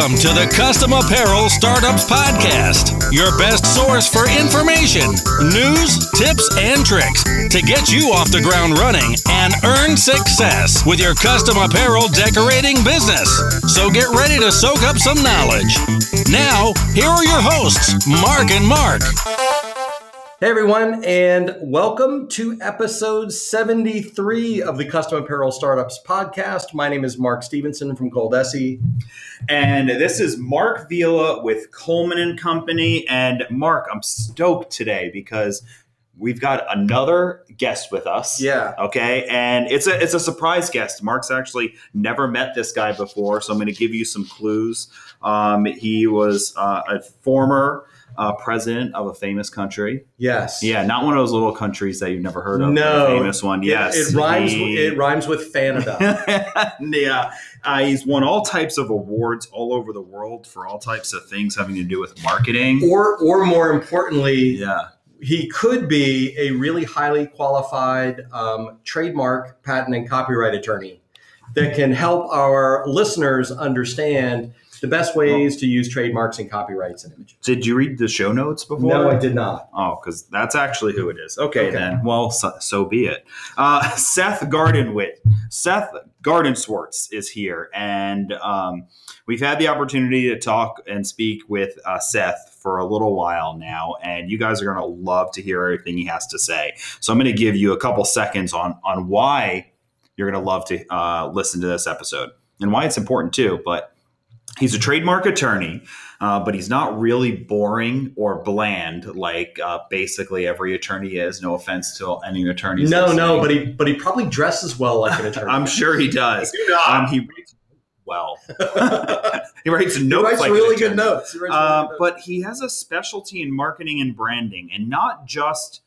Welcome to the Custom Apparel Startups Podcast, your best source for information, news, tips, and tricks to get you off the ground running and earn success with your custom apparel decorating business. So get ready to soak up some knowledge. Now, here are your hosts, Mark and Mark. Hey everyone, and welcome to episode 73 of the Custom Apparel Startups podcast. My name is Mark Stevenson from Goldesi. And this is Mark Vila with Coleman and Company. And Mark, I'm stoked today because we've got another guest with us. Yeah. Okay. And it's a it's a surprise guest. Mark's actually never met this guy before, so I'm going to give you some clues. Um, he was uh, a former uh, president of a famous country. Yes. Yeah, not one of those little countries that you've never heard of. No. famous one. It- Yes, It, rhymes. He- It rhymes with Canada. yeah, uh, he's won all types of awards all over the world for all types of things having to do with marketing. or, or more importantly, Yeah, he could be a really highly qualified um, trademark, patent, and copyright attorney that can help our listeners understand the best ways to use trademarks and copyrights and images. did you read the show notes before? No, I did not. Oh, because that's actually who it is. Okay, Okay. then. Well, so, so be it. Uh, Seth Gardenwit, Seth Gardenswartz is here, and um, we've had the opportunity to talk and speak with uh, Seth for a little while now, and you guys are going to love to hear everything he has to say. So I'm going to give you a couple seconds on on why you're going to love to uh, listen to this episode and why it's important too. But he's a trademark attorney uh, but he's not really boring or bland like uh, basically every attorney is. No offense to any attorneys. No, no, but he but he probably dresses well like an attorney. I'm sure he does. do not. Um, he writes well. he writes he notes writes like really good notes. He writes really Uh, good notes. but he has a specialty in marketing and branding, and not just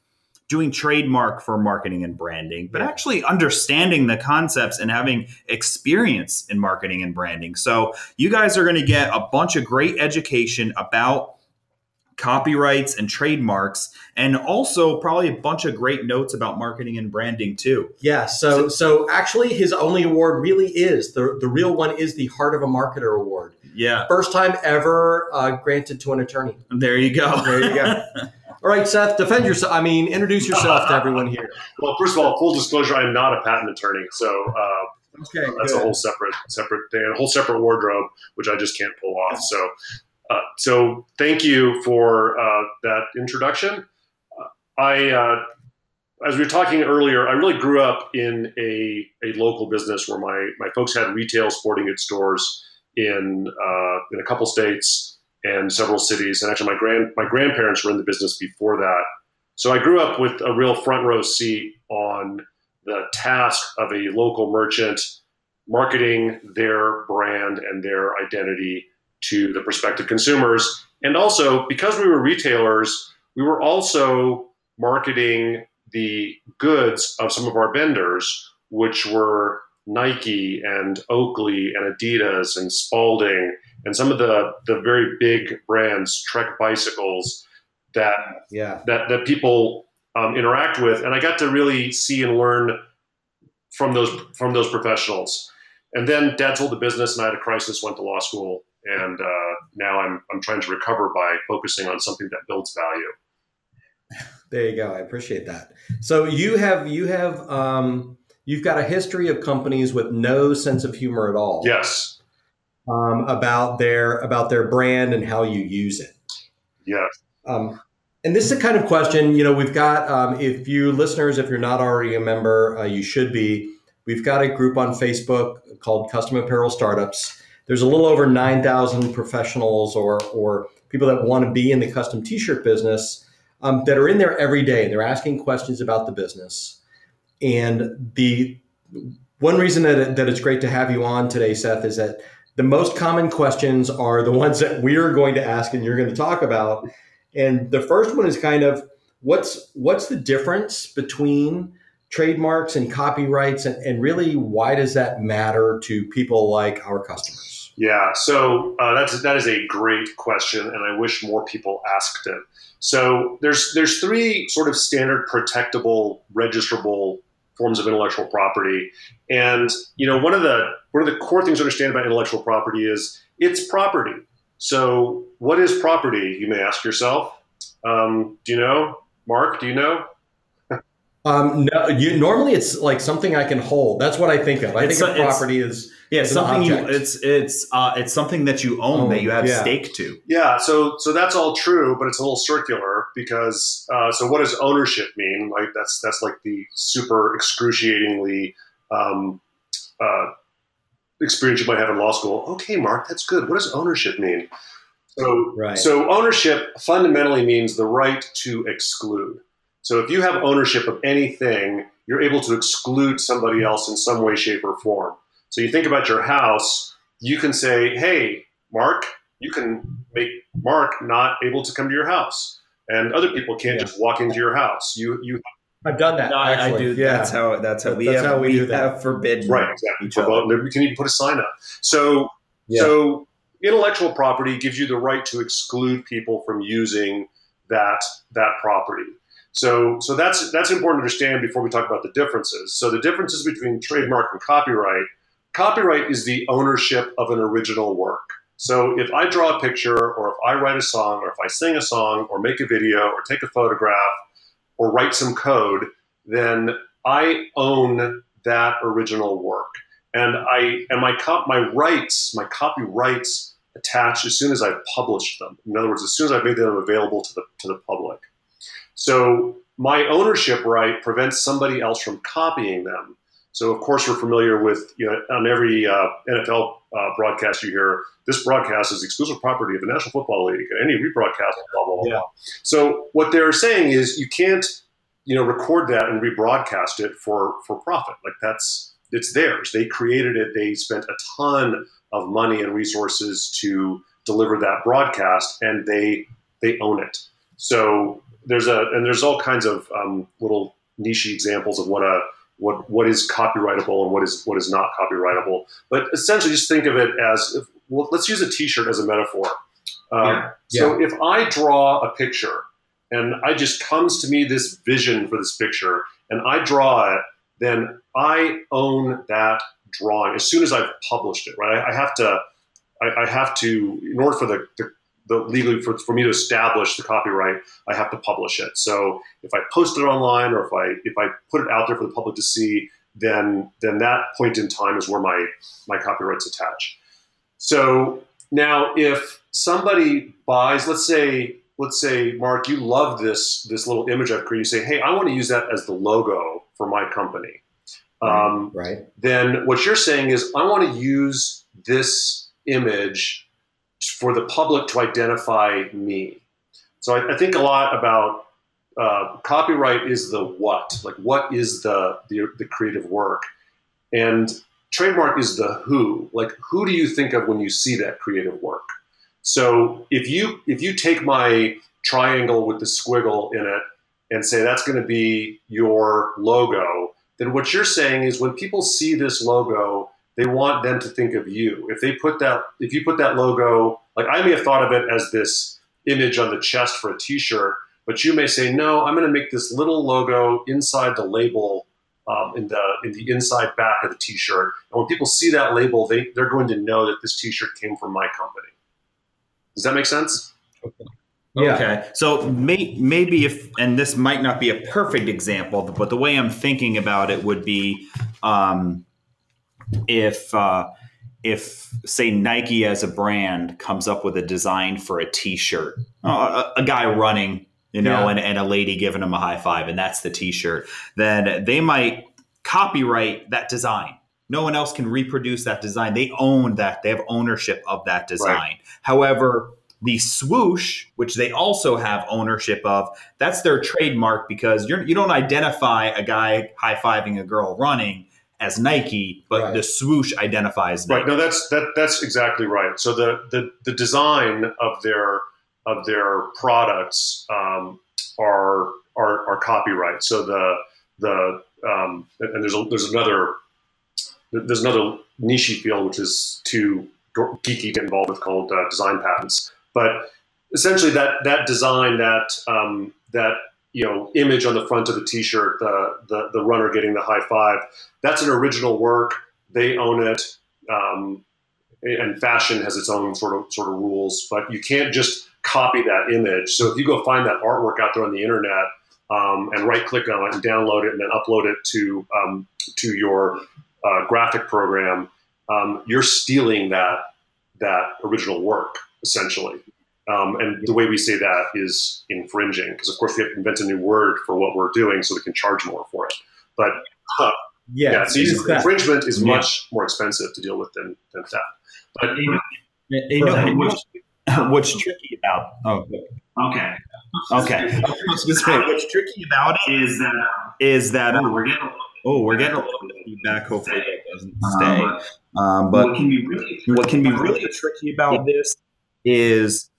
doing trademark for marketing and branding, but actually understanding the concepts and having experience in marketing and branding. So you guys are going to get a bunch of great education about copyrights and trademarks and also probably a bunch of great notes about marketing and branding too. Yeah, so so actually his only award really is the the real one is the Heart of a Marketer Award. Yeah. First time ever uh, granted to an attorney. There you go. There you go. All right, Seth, defend yourself. I mean, introduce yourself to everyone here. Well, first of all, full disclosure, I'm not a patent attorney, so uh, Okay, that's a whole separate separate thing, a whole separate wardrobe, which I just can't pull off. So, uh, so thank you for uh, that introduction. Uh, I, uh, as we were talking earlier, I really grew up in a, a local business where my my folks had retail sporting goods stores in uh, in a couple states and several cities, and actually my grand my grandparents were in the business before that. So I grew up with a real front row seat on the task of a local merchant marketing their brand and their identity to the prospective consumers. And also, because we were retailers, we were also marketing the goods of some of our vendors, which were Nike and Oakley and Adidas and Spalding and some of the, the very big brands, Trek bicycles, that Yeah. that that people um, interact with, and I got to really see and learn from those from those professionals. And then Dad sold the business, and I had a crisis. Went to law school, and uh, now I'm I'm trying to recover by focusing on something that builds value. There you go. I appreciate that. So you have you have um, you've got a history of companies with no sense of humor at all. Yes, Um, about their about their brand and how you use it. yes, Um, and this is the kind of question, you know, we've got, um, if you listeners, if you're not already a member, uh, you should be. We've got a group on Facebook called Custom Apparel Startups. There's a little over 9,000 professionals or, or people that want to be in the custom t shirt business um, that are in there every day. They're asking questions about the business. And the one reason that, that it's great to have you on today, Seth, is that the most common questions are the ones that we're going to ask and you're going to talk about. And the first one is kind of what's what's the difference between trademarks and copyrights and, and really why does that matter to people like our customers? yeah. So uh, that's that is a great question, and I wish more people asked it. So there's there's three sort of standard protectable, registrable forms of intellectual property. And you know, one of the one of the core things to understand about intellectual property is it's property. So, what is property? You may ask yourself. Um, do you know, Mark? Do you know? Um, no, you, normally it's like something I can hold. That's what I think of. I It's think a- it's- property is Yeah, It's something you it's it's uh, it's something that you own Own, that you have yeah. stake to. Yeah, so so that's all true, but it's a little circular because uh, so what does ownership mean? Like that's that's like the super excruciatingly um, uh, experience you might have in law school. Okay, Mark, that's good. What does ownership mean? So Right. so ownership fundamentally means the right to exclude. So if you have ownership of anything, you're able to exclude somebody else in some way, shape, or form. So you think about your house, you can say, "Hey, Mark, you can make Mark not able to come to your house, and other people can't Yeah. just walk into your house. You you I've done that. No, I, I do. Yeah. That's how. That's how That- we that's have. how we we do that. have forbidden right exactly. each For other. We can even put a sign up. So Yeah. so intellectual property gives you the right to exclude people from using that that property. So so that's that's important to understand before we talk about the differences. So the differences between trademark and copyright. Copyright is the ownership of an original work. So if I draw a picture or if I write a song or if I sing a song or make a video or take a photograph or write some code, then I own that original work and I and my cop my rights, my copyrights attach as soon as I've published them. In other words, as soon as I've made them available to the to the public. So my ownership right prevents somebody else from copying them. So of course we're familiar with you know on every uh, NFL uh, broadcast you hear this broadcast is exclusive property of the National Football League. and Any rebroadcast, blah blah blah. Yeah. So what they're saying is you can't you know record that and rebroadcast it for for profit. Like that's it's theirs. They created it. They spent a ton of money and resources to deliver that broadcast, and they they own it. So there's a and there's all kinds of um, little niche examples of what a what what is copyrightable and what is what is not copyrightable. But essentially, just think of it as if, well, let's use a T-shirt as a metaphor. Um, Yeah. So if I draw a picture and I just comes to me this vision for this picture and I draw it, then I own that drawing as soon as I've published it. Right? I, I have to. I, I have to in order for the, the the legally for, for me to establish the copyright, I have to publish it. So if I post it online or if I if I put it out there for the public to see, then then that point in time is where my my copyrights attach. So now if somebody buys, let's say let's say Mark, you love this this little image I've created. You say, hey, I want to use that as the logo for my company. Um, right. then what you're saying is I want to use this image for the public to identify me. So I, I think a lot about uh, copyright is the what, like what is the, the the creative work, and trademark is the who, like who do you think of when you see that creative work? So if you if you take my triangle with the squiggle in it and say that's going to be your logo, then what you're saying is when people see this logo, they want them to think of you. If they put that, if you put that logo, like I may have thought of it as this image on the chest for a T-shirt, but you may say, no, I'm going to make this little logo inside the label, um, in the in the inside back of the T-shirt. And when people see that label, they they're going to know that this T-shirt came from my company. Does that make sense? Okay. Yeah. Okay. So may, maybe if, and this might not be a perfect example, but the way I'm thinking about it would be um, if, uh, if say Nike as a brand comes up with a design for a T-shirt, uh, a, a guy running, you know, Yeah. and, and a lady giving him a high five, and that's the T-shirt, then they might copyright that design. No one else can reproduce that design. They own that. They have ownership of that design. However, the swoosh, which they also have ownership of, that's their trademark because you're, you don't identify a guy high fiving a girl running as Nike, but Right. the swoosh identifies Nike. Right. No, that's that. That's exactly right. So the the, the design of their of their products um, are, are are copyright. So the the um, and there's a, there's another there's another niche field which is too geeky to get involved with called uh, design patents. But essentially, that that design that um, that you know image on the front of the T-shirt, the the, the runner getting the high five. That's an original work. They own it, um, and fashion has its own sort of sort of rules. But you can't just copy that image. So if you go find that artwork out there on the internet um, and right click on it and download it and then upload it to um, to your uh, graphic program, um, you're stealing that that original work essentially. Um, and the way we say that is infringing, because of course we have to invent a new word for what we're doing so we can charge more for it. But uh, Yeah, yeah, it's it's infringement is Yeah. much more expensive to deal with than, than theft. But You know, Right. what's, what's tricky about? Oh, okay, okay. I was what's tricky about it is that is that oh, we're getting oh we're getting a little bit of feedback. Hopefully that doesn't stay. Um, but what can be really what can be really tricky about this is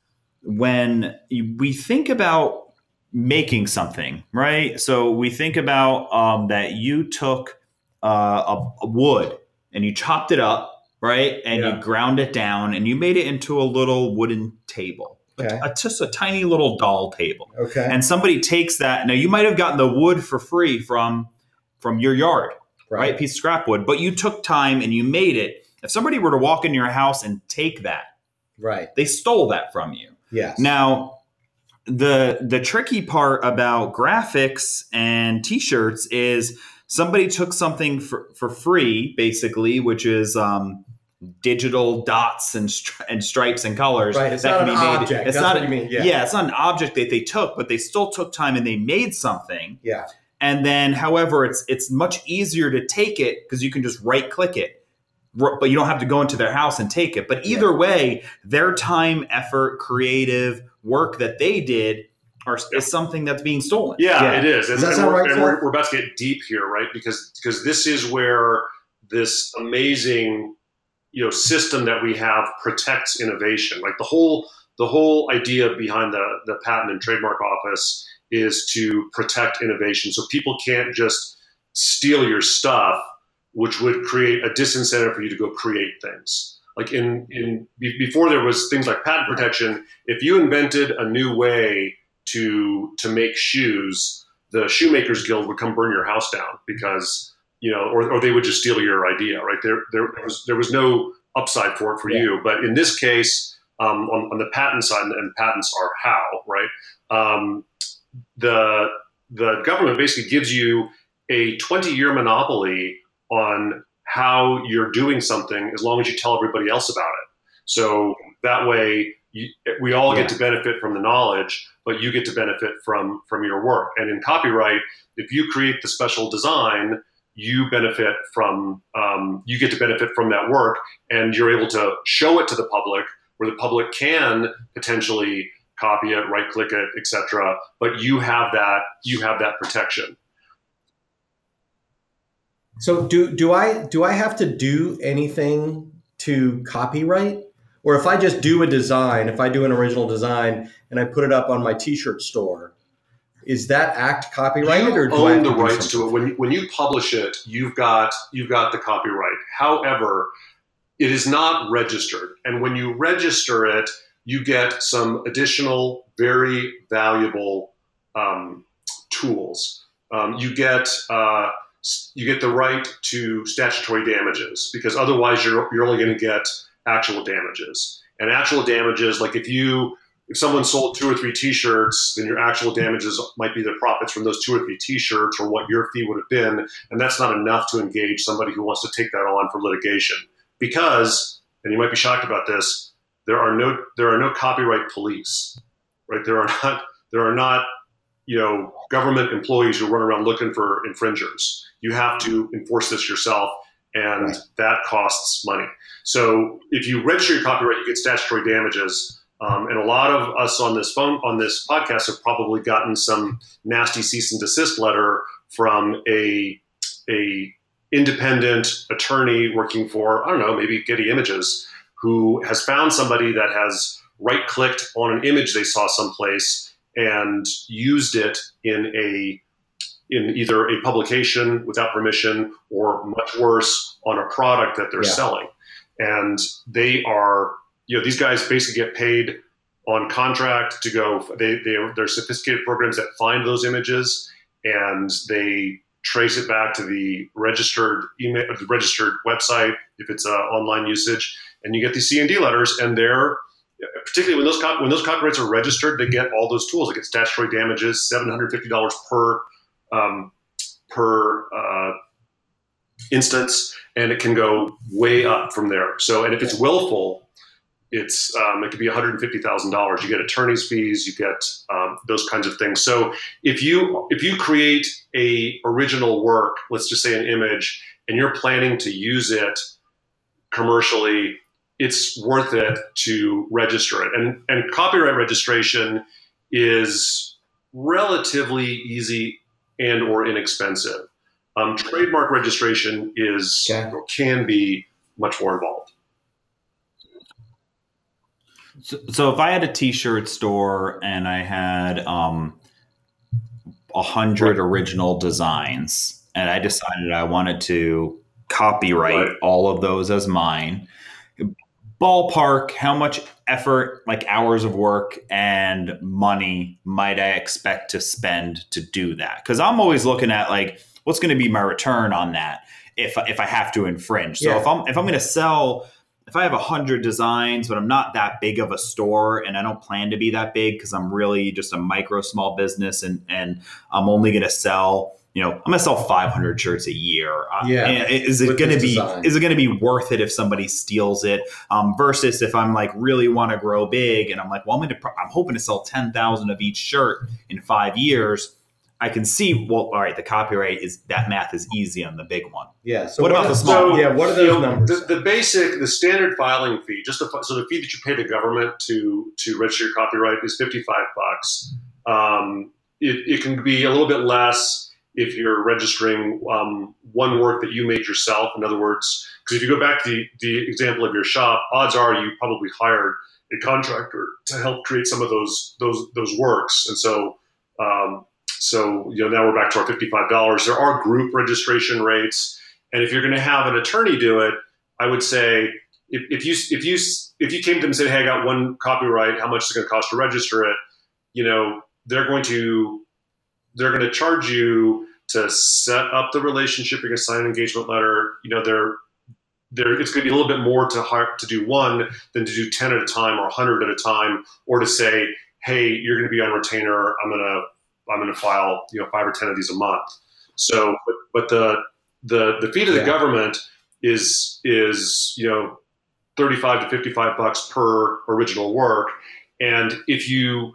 when we think about making something, right? So we think about um, that you took uh, a, a wood and you chopped it up, right? And Yeah. you ground it down and you made it into a little wooden table, Okay. a, just a tiny little doll table. Okay. And somebody takes that. Now you might have gotten the wood for free from from your yard, right? Piece of scrap wood, but you took time and you made it. If somebody were to walk into your house and take that, Right. they stole that from you. Yes. Now, the the tricky part about graphics and t-shirts is somebody took something for, for free, basically, which is um, digital dots and stri- and stripes and colors. Right. It's that not an can be made- object. It's That's not what you mean. Yeah. yeah, it's not an object that they took, but they still took time and they made something. Yeah. And then, however, it's it's much easier to take it because you can just right click it, but you don't have to go into their house and take it. But either way, their time, effort, creative work that they did are, is something that's being stolen. Yeah, Yeah. it is. And, Does that and we're, right, and we're, we're about to get deep here, right? Because because this is where this amazing you know system that we have protects innovation. Like the whole the whole idea behind the the patent and trademark office is to protect innovation, so people can't just steal your stuff, which would create a disincentive for you to go create things. Like in in be- before there was things like patent protection, if you invented a new way to to make shoes, the shoemakers guild would come burn your house down because you know, or, or they would just steal your idea, right? There there was there was no upside for it for Yeah. you. But in this case, um, on, on the patent side, and patents are how, right? Um, the the government basically gives you a 20 year monopoly on how you're doing something as long as you tell everybody else about it. So that way, you, we all Yeah. get to benefit from the knowledge, but you get to benefit from from your work. And in copyright, if you create the special design, you benefit from um, you get to benefit from that work, and you're able to show it to the public, where the public can potentially copy it, right click it, etc. But you have that you have that protection. So do do I do I have to do anything to copyright? Or if I just do a design, if I do an original design and I put it up on my t-shirt store, is that act copyrighted you or do I own have the rights to it. When you, when you publish it you've got you've got the copyright. However it is not registered. And when you register it you get some additional very valuable um, tools. Um, you get uh, you get the right to statutory damages because otherwise you're, you're only going to get actual damages. And actual damages like if you if someone sold two or three t-shirts then your actual damages might be the profits from those two or three t-shirts or what your fee would have been and that's not enough to engage somebody who wants to take that on for litigation. Because and you might be shocked about this there are no there are no copyright police right? There are not there are not you know government employees who run around looking for infringers. You have to enforce this yourself and Right. that costs money. So if you register your copyright you get statutory damages. Um, and a lot of us on this phone on this podcast have probably gotten some nasty cease and desist letter from a a independent attorney working for I don't know maybe Getty Images who has found somebody that has right clicked on an image they saw someplace and used it in a in either a publication without permission or much worse on a product that they're Yeah. selling and they are you know these guys basically get paid on contract to go. They they they're sophisticated programs that find those images and they trace it back to the registered email, the registered website if it's uh, online usage, and you get these C&D letters, and they're particularly when those when those copyrights are registered, they get all those tools. They get statutory damages, seven hundred fifty dollars per um, per uh, instance, and it can go way up from there. So, and if it's willful, it's um, it could be one hundred fifty thousand dollars. You get attorney's fees, you get um, those kinds of things. So, if you if you create a original work, let's just say an image, and you're planning to use it commercially it's worth it to register it. And, and copyright registration is relatively easy and or inexpensive. Um, trademark registration is okay. can be much more involved. So, so, if I had a T-shirt store and I had um, a hundred right. original designs, and I decided I wanted to copyright right. all of those as mine, ballpark how much effort like hours of work and money might i expect to spend to do that because i'm always looking at like what's going to be my return on that if if i have to infringe so yeah. if i'm if i'm going to sell if i have 100 designs but i'm not that big of a store and i don't plan to be that big because i'm really just a micro small business and and i'm only going to sell you know, I'm gonna sell 500 shirts a year. Uh, yeah. Is it gonna be design. is it gonna be worth it if somebody steals it? Um, versus if I'm like really want to grow big and I'm like, well, I'm gonna I'm hoping to sell 10,000 of each shirt in five years. I can see. Well, all right. The copyright is that math is easy on the big one. Yeah. So what, what about the small? So, yeah. What are those you know, numbers? The, the, basic, the standard filing fee, just the, so the fee that you pay the government to to register your copyright is fifty five bucks. Um, it, it can be a little bit less if you're registering um, one work that you made yourself. In other words, because if you go back to the, the example of your shop, odds are you probably hired a contractor to help create some of those those those works. And so, um, so you know now we're back to our fifty five dollars. There are group registration rates, and if you're going to have an attorney do it, I would say if, if you if you if you came to them and said, "Hey, I got one copyright. How much is it going to cost to register it?" You know, they're going to they're going to charge you to set up the relationship. You're going to sign an engagement letter. You know, they're there, it's going to be a little bit more to hire, to do one than to do 10 at a time or 100 at a time, or to say, hey, you're going to be on retainer. I'm going to I'm going to file you know five or 10 of these a month. So, but, but the the the fee to the yeah. government is is you know 35 to 55 bucks per original work, and if you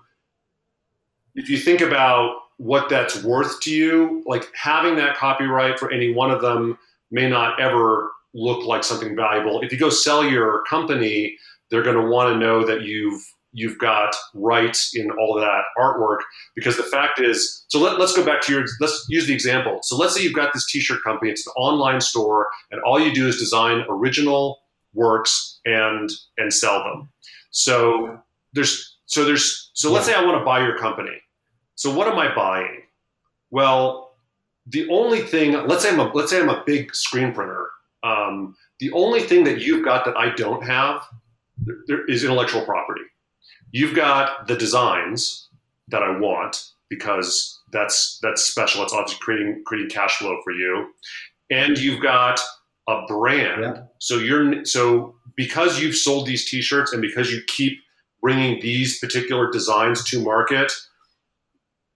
if you think about what that's worth to you, like having that copyright for any one of them may not ever look like something valuable. If you go sell your company, they're going to want to know that you've you've got rights in all that artwork because the fact is so let, let's go back to your let's use the example. So let's say you've got this t-shirt company it's an online store and all you do is design original works and and sell them. So there's so there's so let's say i want to buy your company so what am I buying? Well, the only thing, let's say I'm a, let's say I'm a big screen printer. Um, the only thing that you've got that I don't have there is intellectual property. You've got the designs that I want because that's that's special. It's obviously creating creating cash flow for you, and you've got a brand. Yeah. So you're so because you've sold these T-shirts and because you keep bringing these particular designs to market,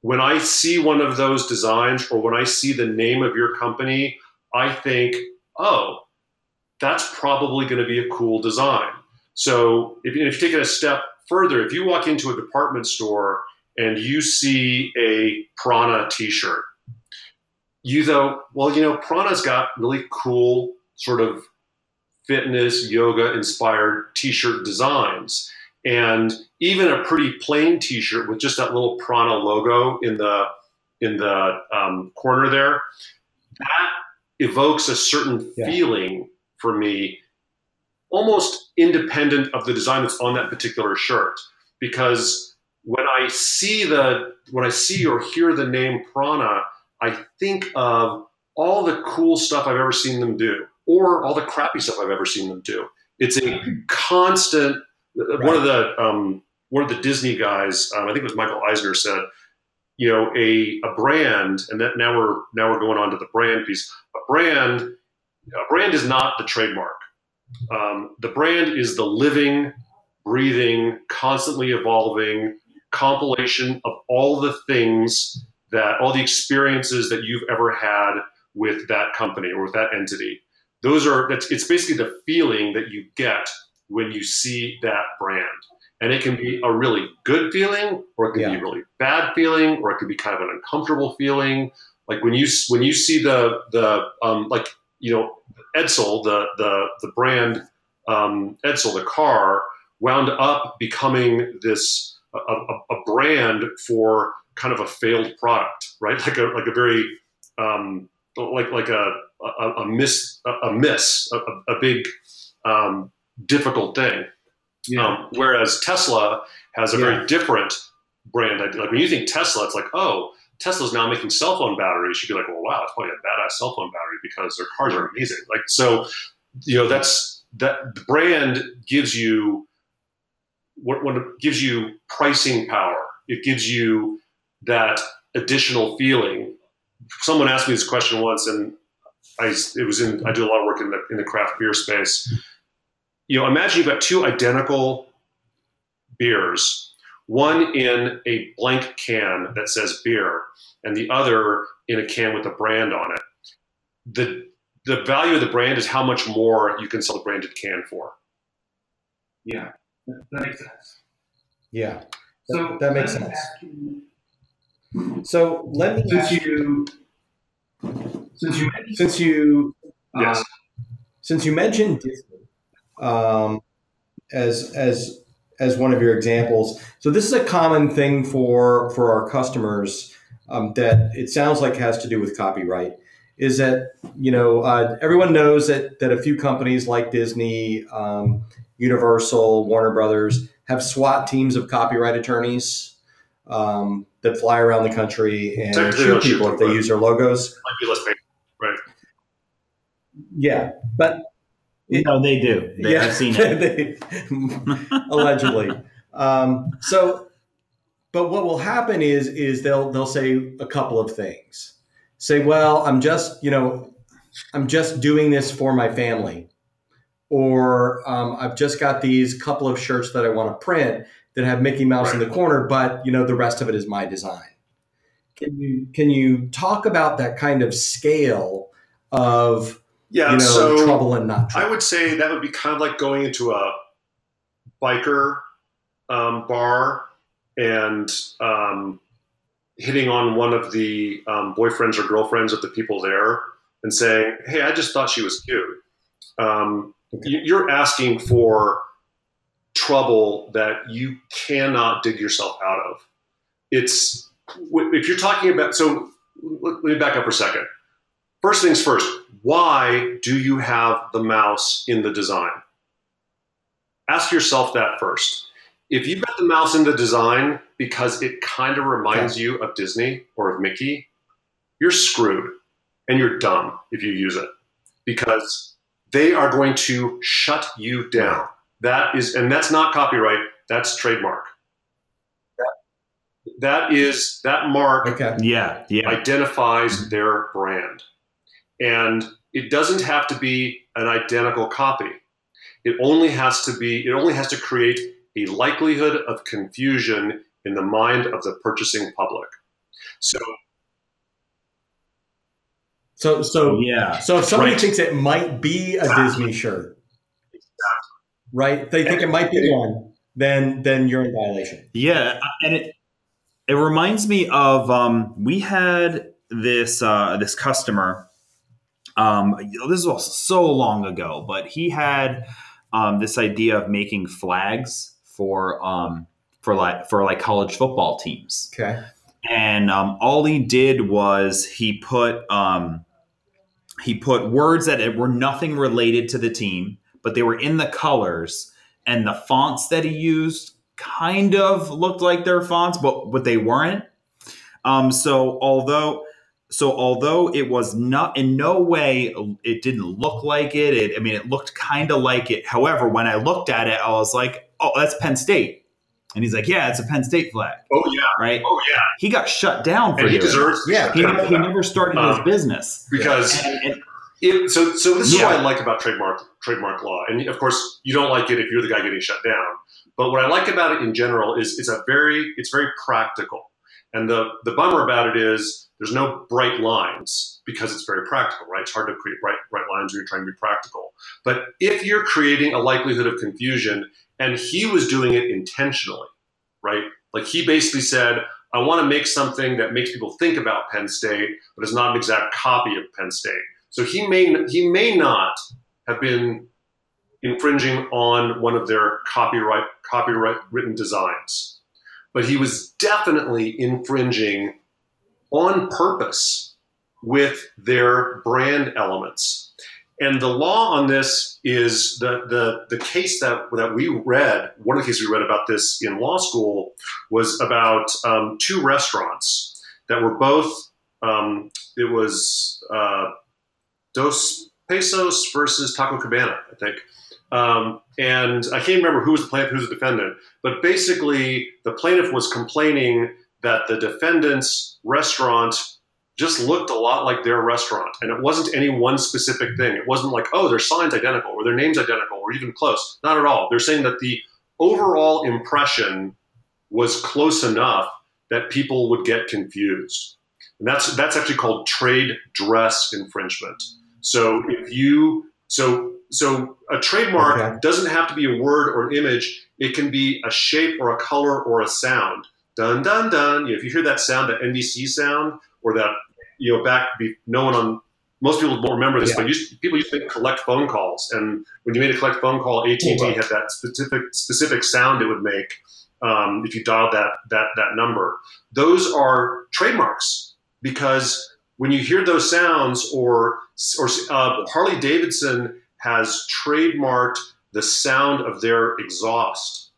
when I see one of those designs or when I see the name of your company, I think, oh, that's probably going to be a cool design. So if, if you take it a step further, if you walk into a department store and you see a Prana t-shirt, you though, well, you know, Prana's got really cool sort of fitness, yoga inspired t-shirt designs. And even a pretty plain T-shirt with just that little Prana logo in the in the um, corner there, that evokes a certain yeah. feeling for me, almost independent of the design that's on that particular shirt. Because when I see the when I see or hear the name Prana, I think of all the cool stuff I've ever seen them do, or all the crappy stuff I've ever seen them do. It's a constant. Right. One of the um, one of the Disney guys, um, I think it was Michael Eisner, said, you know, a, a brand, and that now we're now we're going on to the brand piece. A brand, a brand is not the trademark. Um, the brand is the living, breathing, constantly evolving compilation of all the things that all the experiences that you've ever had with that company or with that entity. Those are that's it's basically the feeling that you get when you see that brand. And it can be a really good feeling, or it can Yeah. be a really bad feeling, or it can be kind of an uncomfortable feeling. Like when you when you see the the um, like you know Edsel the the the brand um, Edsel the car wound up becoming this a, a, a brand for kind of a failed product, right? Like a like a very um, like like a a, a miss a, miss a, a- a big um, difficult thing. Um, whereas Tesla has a Yeah. very different brand idea. Like when you think Tesla, it's like, oh, Tesla's now making cell phone batteries. You'd be like, well, wow, it's probably a badass cell phone battery because their cars are amazing. Like so, you know, that's that the brand gives you what what gives you pricing power. It gives you that additional feeling. Someone asked me this question once, and I it was in I do a lot of work in the in the craft beer space. You know, imagine you've got two identical beers, one in a blank can that says beer, and the other in a can with a brand on it. The the value of the brand is how much more you can sell the branded can for. Yeah, that, that makes sense. Yeah. So that makes let me sense. you- So let me Since ask you, since you mentioned, since you Yes. uh, since you mentioned Disney um, as as as one of your examples, so this is a common thing for for our customers um, that it sounds like has to do with copyright. Is that you know uh, everyone knows that that a few companies like Disney, um, Universal, Warner Brothers have SWAT teams of copyright attorneys um, that fly around the country and Technically, shoot they'll shoot people if they use their logos. Might be less painful. Yeah, but No, they do. They, I've seen it. They- allegedly. Um, so, but what will happen is is they'll they'll say a couple of things. Say, well, I'm just you know, I'm just doing this for my family, or um, I've just got these couple of shirts that I want to print that have Mickey Mouse in the corner, but you know the rest of it is my design. Can you can you talk about that kind of scale of Yeah. you know so trouble and not trouble? I would say that would be kind of like going into a biker um, bar and um, hitting on one of the um, boyfriends or girlfriends of the people there and saying, "Hey, I just thought she was cute." Um, you- You're asking for trouble that you cannot dig yourself out of. It's if you're talking about. So let me back up for a second. First things first, why do you have the mouse in the design? Ask yourself that first. If you've got the mouse in the design because it kind of reminds you of Disney or of Mickey, you're screwed and you're dumb if you use it because they are going to shut you down. That is, and that's not copyright, that's trademark. That- That is, that mark okay. Yeah, yeah. identifies their brand. And it doesn't have to be an identical copy. It only has to be, it only has to create a likelihood of confusion in the mind of the purchasing public. So, So so yeah. so if somebody Right. thinks it might be a Disney shirt, right? They think it might be one, then then you're in violation. Yeah, and it it reminds me of um, we had this uh, this customer. Um, this was so long ago, but he had um, this idea of making flags for um, for like for like college football teams Okay. and um, all he did was he put um, he put words that were nothing related to the team, but they were in the colors, and the fonts that he used kind of looked like their fonts, but but they weren't. Um, so although so although it was not in no way it didn't look like it, it I mean it looked kind of like it. However, when I looked at it, I was like, oh, that's Penn State. And he's like, "Yeah, it's a Penn State flag, Oh yeah. right?" Oh yeah. He got shut down for And he doing deserves. Yeah. it. He, he never started his Um, business. because And, and it, so so this is Yeah. what I like about trademark trademark law, and of course you don't like it if you're the guy getting shut down. But what I like about it in general is it's a very it's very practical, and the the bummer about it is there's no bright lines because it's very practical, right? It's hard to create bright bright lines when you're trying to be practical. But if you're creating a likelihood of confusion, and he was doing it intentionally, right? Like he basically said, I want to make something that makes people think about Penn State, but is not an exact copy of Penn State. So he may he may not have been infringing on one of their copyright copyright written designs, but he was definitely infringing on purpose with their brand elements. And the law on this is the the the case that that we read. One of the cases we read about this in law school was about um, two restaurants that were both. Um, it was uh, Dos Pesos versus Taco Cabana, I think. Um, and I can't remember who was the plaintiff, who was the defendant, but basically the plaintiff was complaining that the defendant's restaurant just looked a lot like their restaurant. And it wasn't any one specific thing. It wasn't like, oh, their sign's identical or their name's identical or even close. Not at all. They're saying that the overall impression was close enough that people would get confused. And that's that's actually called trade dress infringement. So if you so so a trademark Okay. doesn't have to be a word or an image. It can be a shape or a color or a sound. Dun dun dun. You know, if you hear that sound, that NBC sound, or that you know back be no one on most people won't remember this, Yeah. but used, people used to collect phone calls, and when you made a collect phone call, AT and T Oh, wow. had that specific specific sound it would make um, if you dialed that that that number. Those are trademarks because when you hear those sounds, or or uh, Harley Davidson has trademarked the sound of their exhaust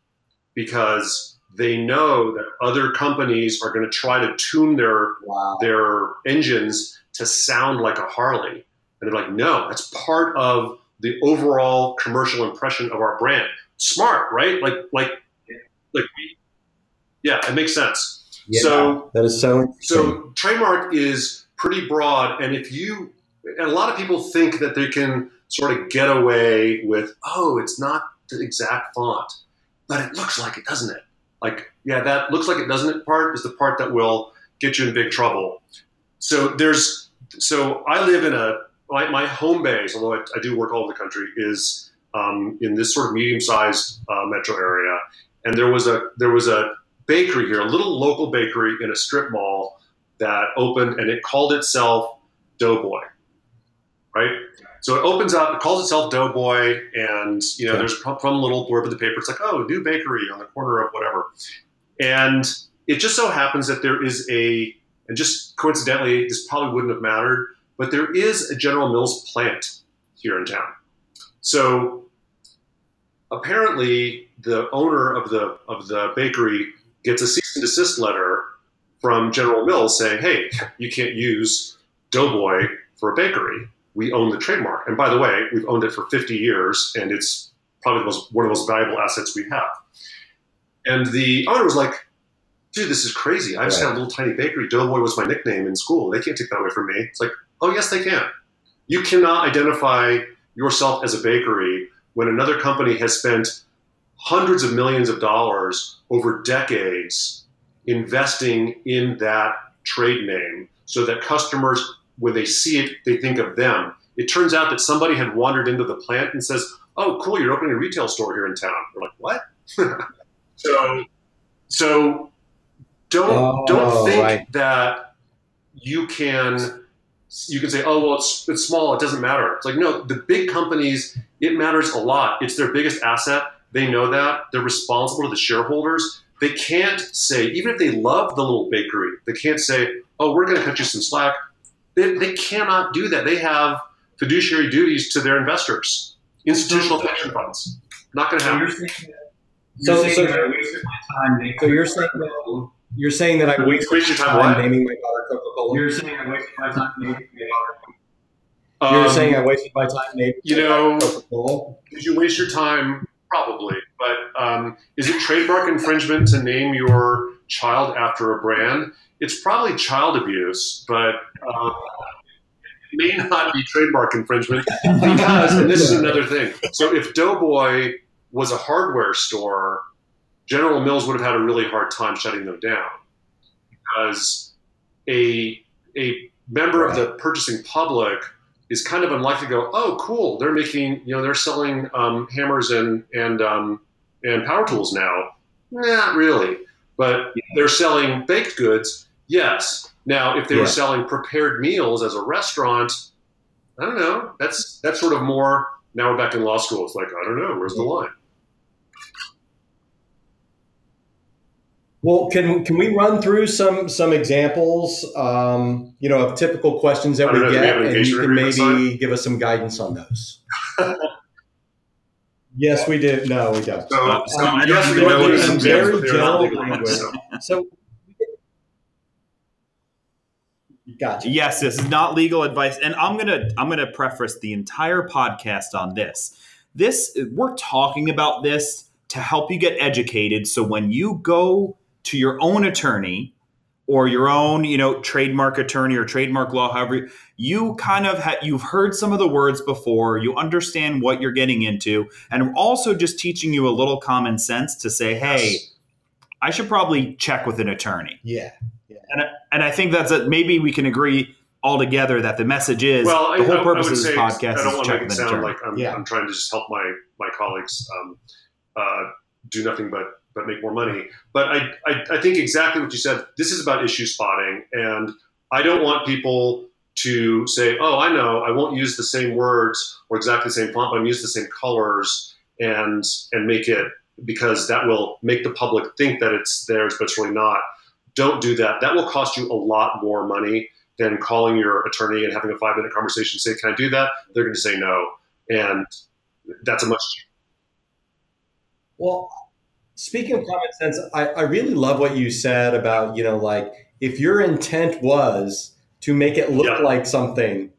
because they know that other companies are going to try to tune their Wow. their engines to sound like a Harley. And they're like, no, that's part of the overall commercial impression of our brand. Smart, right? Like, like, like yeah, it makes sense. Yeah, So, that is so so trademark is pretty broad, and if you, and a lot of people think that they can sort of get away with, oh, it's not the exact font, but it looks like it, doesn't it? Like, yeah, that looks like it doesn't it part is the part that will get you in big trouble. So there's, so I live in a, my, my home base, although I, I do work all over the country, is um, in this sort of medium-sized uh, metro area, and there was a there was a bakery here, a little local bakery in a strip mall that opened, and it called itself Doughboy, right? So it opens up, it calls itself Doughboy, and you know, Okay. there's from a little blurb in the paper. It's like, oh, new bakery on the corner of whatever, and it just so happens that there is a, and just coincidentally, this probably wouldn't have mattered, but there is a General Mills plant here in town. So apparently, the owner of the of the bakery gets a cease and desist letter from General Mills saying, "Hey, you can't use Doughboy for a bakery. We own the trademark, and by the way, we've owned it for 50 years, and it's probably the most, one of the most valuable assets we have." And the owner was like, "Dude, this is crazy. I just Right. had a little tiny bakery. Doughboy was my nickname in school. They can't take that away from me." It's like, "Oh yes, they can. You cannot identify yourself as a bakery when another company has spent hundreds of millions of dollars over decades investing in that trade name so that customers when they see it they think of them. It turns out that somebody had wandered into the plant and says oh cool you're opening a retail store here in town. We're like what? So so don't Oh, don't think right. that you can you can say oh well it's, it's small it doesn't matter. It's like no the big companies it matters a lot. It's their biggest asset. They know that. They're responsible to the shareholders. They can't say even if they love the little bakery they can't say oh we're going to cut you some slack they, they cannot do that they have fiduciary duties to their investors institutional pension funds not going to So happen you're saying that, So- you're saying so- that I wasted my time. So you're saying that you're saying that I wasted waste your time time naming my daughter Coca-Cola. You're saying I wasted my time naming my daughter. You're Um, saying I wasted my time naming you know- Coca-Cola. did you waste your time probably. But um, is it trademark infringement to name your child after a brand? It's probably child abuse, but uh, it may not be trademark infringement because, and this is another thing. So if Doughboy was a hardware store, General Mills would have had a really hard time shutting them down because a a member of the purchasing public is kind of unlikely to go, oh, cool, they're making, you know, they're selling um, hammers and and um, and power tools now. Not really, but they're selling baked goods. Yes. Now, if they Yeah. were selling prepared meals as a restaurant, I don't know. That's that's sort of more. Now we're back in law school. It's like I don't know. Where's the line? Well, can can we run through some some examples, um, you know, of typical questions that we know, do we get, an and you can maybe give us some guidance on those. yes, we do. No, we don't. So, Uh, so Um, I don't yes, we even know would what use an some example- examples, but they're not general language. so. So, gotcha. Yes, this is not legal advice, and I'm gonna I'm gonna preface the entire podcast on this. This we're talking about this to help you get educated. So when you go to your own attorney or your own, you know, trademark attorney or trademark law, however, you kind of ha- you've heard some of the words before. You understand what you're getting into, and I'm also just teaching you a little common sense to say, hey, Yes. I should probably check with an attorney. Yeah. And I think that's a, maybe we can agree all together that the message is well, I, the whole I- I purpose would of this podcast I don't is want to make it sound like I'm, Yeah. I'm trying to just help my my colleagues um, uh, do nothing but but make more money. But I, I I think exactly what you said. This is about issue spotting, and I don't want people to say, "Oh, I know, I won't use the same words or exactly the same font, but I'm use the same colors," and and make it because that will make the public think that it's theirs, but it's really not. Don't do that. That will cost you a lot more money than calling your attorney and having a five minute conversation. Say, "Can I do that?" They're going to say no, and that's a much Well, speaking of common sense, I, I really love what you said about, you know, like if your intent was to make it look Yeah. like something,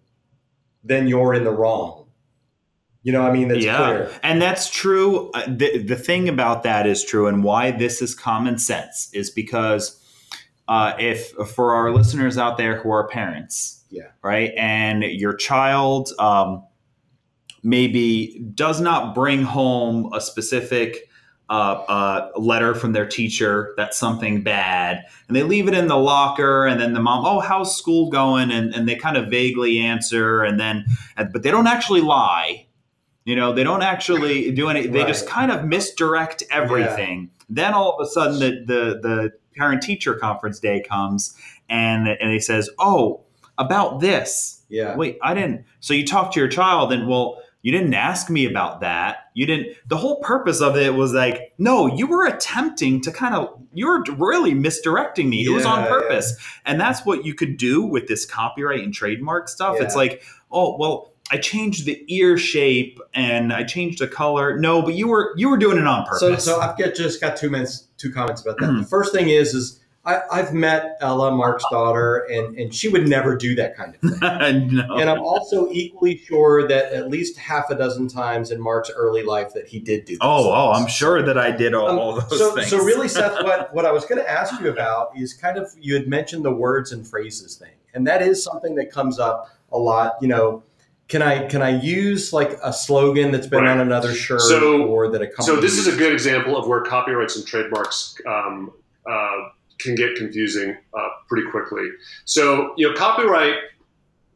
then you're in the wrong. You know, I mean, that's yeah, clear. and that's true. Uh, The, the thing about that is true, and why this is common sense is because uh, if for our listeners out there who are parents, Yeah. right, and your child um, maybe does not bring home a specific uh, uh, letter from their teacher that's something bad, and they leave it in the locker, and then the mom, oh, how's school going? And, and they kind of vaguely answer, and then, but they don't actually lie. You know, they don't actually do any. They just kind of misdirect everything. Then all of a sudden, the the, the parent teacher conference day comes, and and he says, "Oh, about this. Yeah. Wait, I didn't. So you talked to your child, and well, you didn't ask me about that. You didn't. The whole purpose of it was like, no, you were attempting to kind of, you were really misdirecting me. it was on Yeah, purpose, and that's what you could do with this copyright and trademark stuff. It's like, oh, well. I changed the ear shape and I changed the color. No, but you were you were doing it on purpose. So, so I've got, just got two minutes, two comments about that. the first thing is, is I, I've met Ella, Mark's daughter, and, and she would never do that kind of thing. no. And I'm also equally sure that at least half a dozen times in Mark's early life that he did do. those oh, oh. I'm sure that I did all, Um, all those so, things. so really, Seth, what, what I was going to ask you about is kind of you had mentioned the words and phrases thing, and that is something that comes up a lot. You know, can I can I use like a slogan that's been Right. on another shirt So- or that a company? So this is a good example of where copyrights and trademarks um, uh, can get confusing uh, pretty quickly. So you know, copyright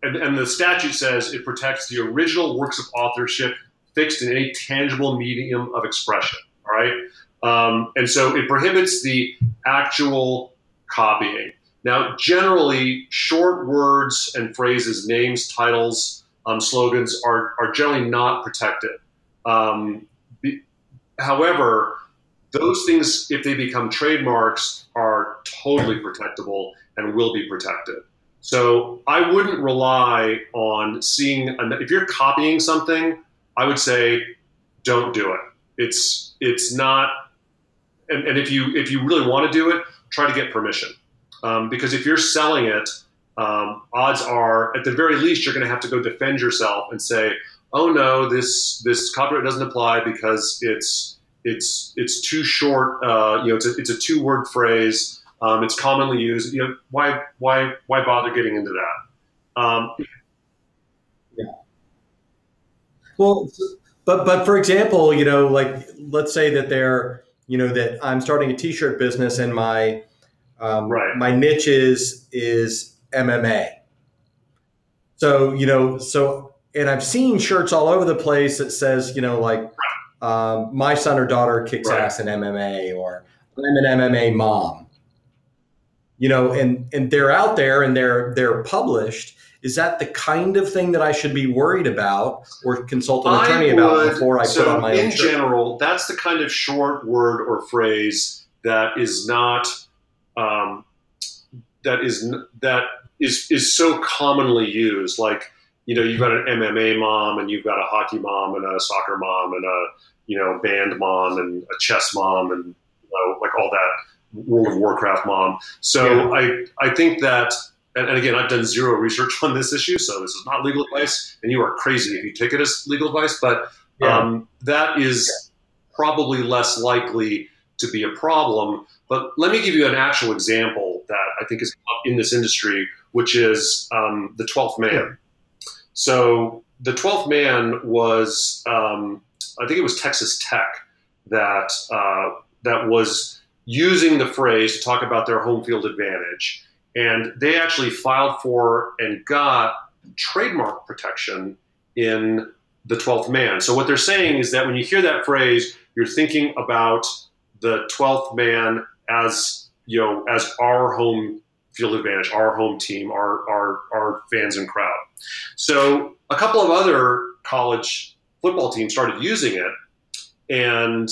and, and the statute says it protects the original works of authorship fixed in any tangible medium of expression. All right, um, and so it prohibits the actual copying. Now, generally, short words and phrases, names, titles, um, slogans are, are generally not protected. Um, be- however, those things, if they become trademarks, are totally protectable and will be protected. So I wouldn't rely on seeing, if you're copying something, I would say don't do it. It's, it's not, and, and if you, if you really want to do it, try to get permission. Um, because if you're selling it, um, odds are, at the very least, you're going to have to go defend yourself and say, "Oh no, this this copyright doesn't apply because it's it's it's too short. Uh, you know, it's a, it's a two word phrase. Um, it's commonly used. You know, why why why bother getting into that? Um, Well, but but for example, you know, like let's say that they're, you know, that I'm starting a T-shirt business and my um, Right. my niche is is MMA. So you know, so and I've seen shirts all over the place that says, you know, like um, my son or daughter kicks Right. ass in MMA or I'm an MMA mom. You know, and and they're out there and they're they're published. Is that the kind of thing that I should be worried about or consult an attorney about before I so put on my in own general, that's the kind of short word or phrase that is not um, that is that is is so commonly used. Like you know, you've got an MMA mom, and you've got a hockey mom, and a soccer mom, and a you know band mom, and a chess mom, and you know, like all that World of Warcraft mom. So I I think that. And, and again, I've done zero research on this issue, so this is not legal advice, and you are crazy if you take it as legal advice. But Yeah. um, that is probably less likely to be a problem. But let me give you an actual example that I think is in this industry, which is um, the 12th man. So the 12th man was, um, I think it was Texas Tech that uh, that was using the phrase to talk about their home field advantage, and they actually filed for and got trademark protection in the 12th man. So what they're saying is that when you hear that phrase, you're thinking about the 12th man as, you know, as our home field advantage, our home team, our, our, our fans and crowd. So a couple of other college football teams started using it and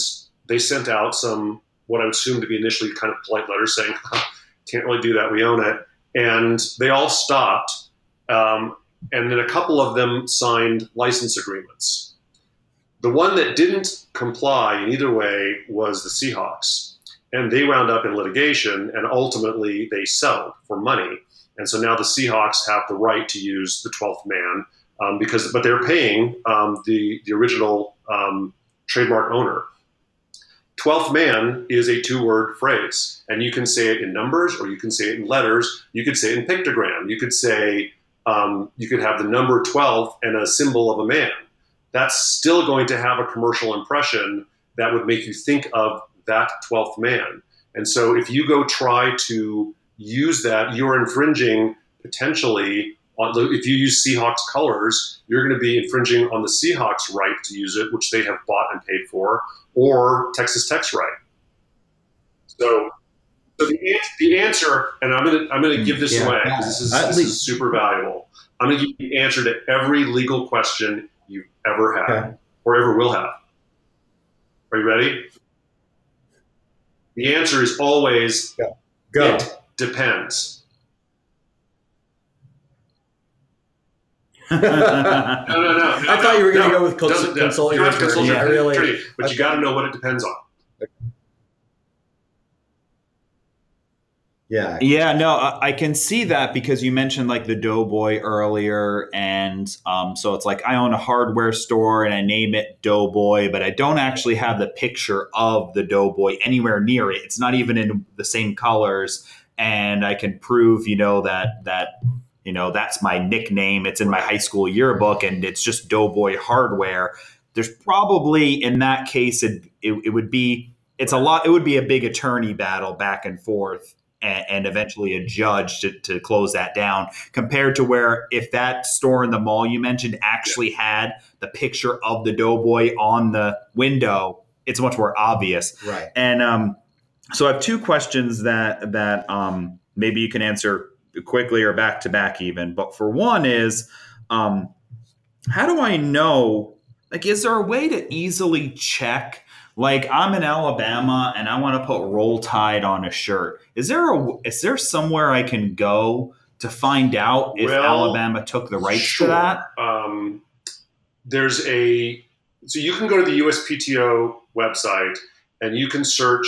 they sent out some, what I would assume to be initially kind of polite letters saying, can't really do that, we own it. And they all stopped. Um, and then a couple of them signed license agreements. The one that didn't comply in either way was the Seahawks, and they wound up in litigation, and ultimately they settled for money. And so now the Seahawks have the right to use the 12th man um, because, but they're paying um, the the original um, trademark owner. 12th man is a two word phrase, and you can say it in numbers or you can say it in letters. You could say it in pictogram. You could say, um, you could have the number 12 and a symbol of a man. That's still going to have a commercial impression that would make you think of that 12th man. And so if you go try to use that, you're infringing potentially on the, if you use Seahawks colors, you're going to be infringing on the Seahawks right to use it, which they have bought and paid for, or Texas Tech's right. So, so the, the answer, and I'm going to I'm going to mm, give this Yeah. away because this is this is super valuable. I'm going to give you the answer to every legal question you've ever had Okay. or ever will have. Are you ready? The answer is always Go. it depends. No, no, no. no I thought you were going to no. go with cons- Doesn't- consult You your have to consult attorney. your I really, attorney, but you got to know what it depends on. Yeah. Yeah, no, I I can see that because you mentioned like the Doughboy earlier, and um, so it's like I own a hardware store and I name it Doughboy, but I don't actually have the picture of the Doughboy anywhere near it. It's not even in the same colors, and I can prove, you know, that that you know that's my nickname. It's in my high school yearbook, and it's just Doughboy hardware. There's probably in that case it, it, it would be it's a lot. It would be a big attorney battle back and forth and, and eventually a judge to, to close that down compared to where if that store in the mall you mentioned actually had the picture of the doughboy on the window it's much more obvious Right. and um, so i have two questions that that um, maybe you can answer quickly or back to back even but for one is um, how do i know like is there a way to easily check like I'm in Alabama and I want to put Roll Tide on a shirt. Is there a is there somewhere I can go to find out if Well, Alabama took the rights Sure. to that? Um, there's a so you can go to the USPTO website and you can search.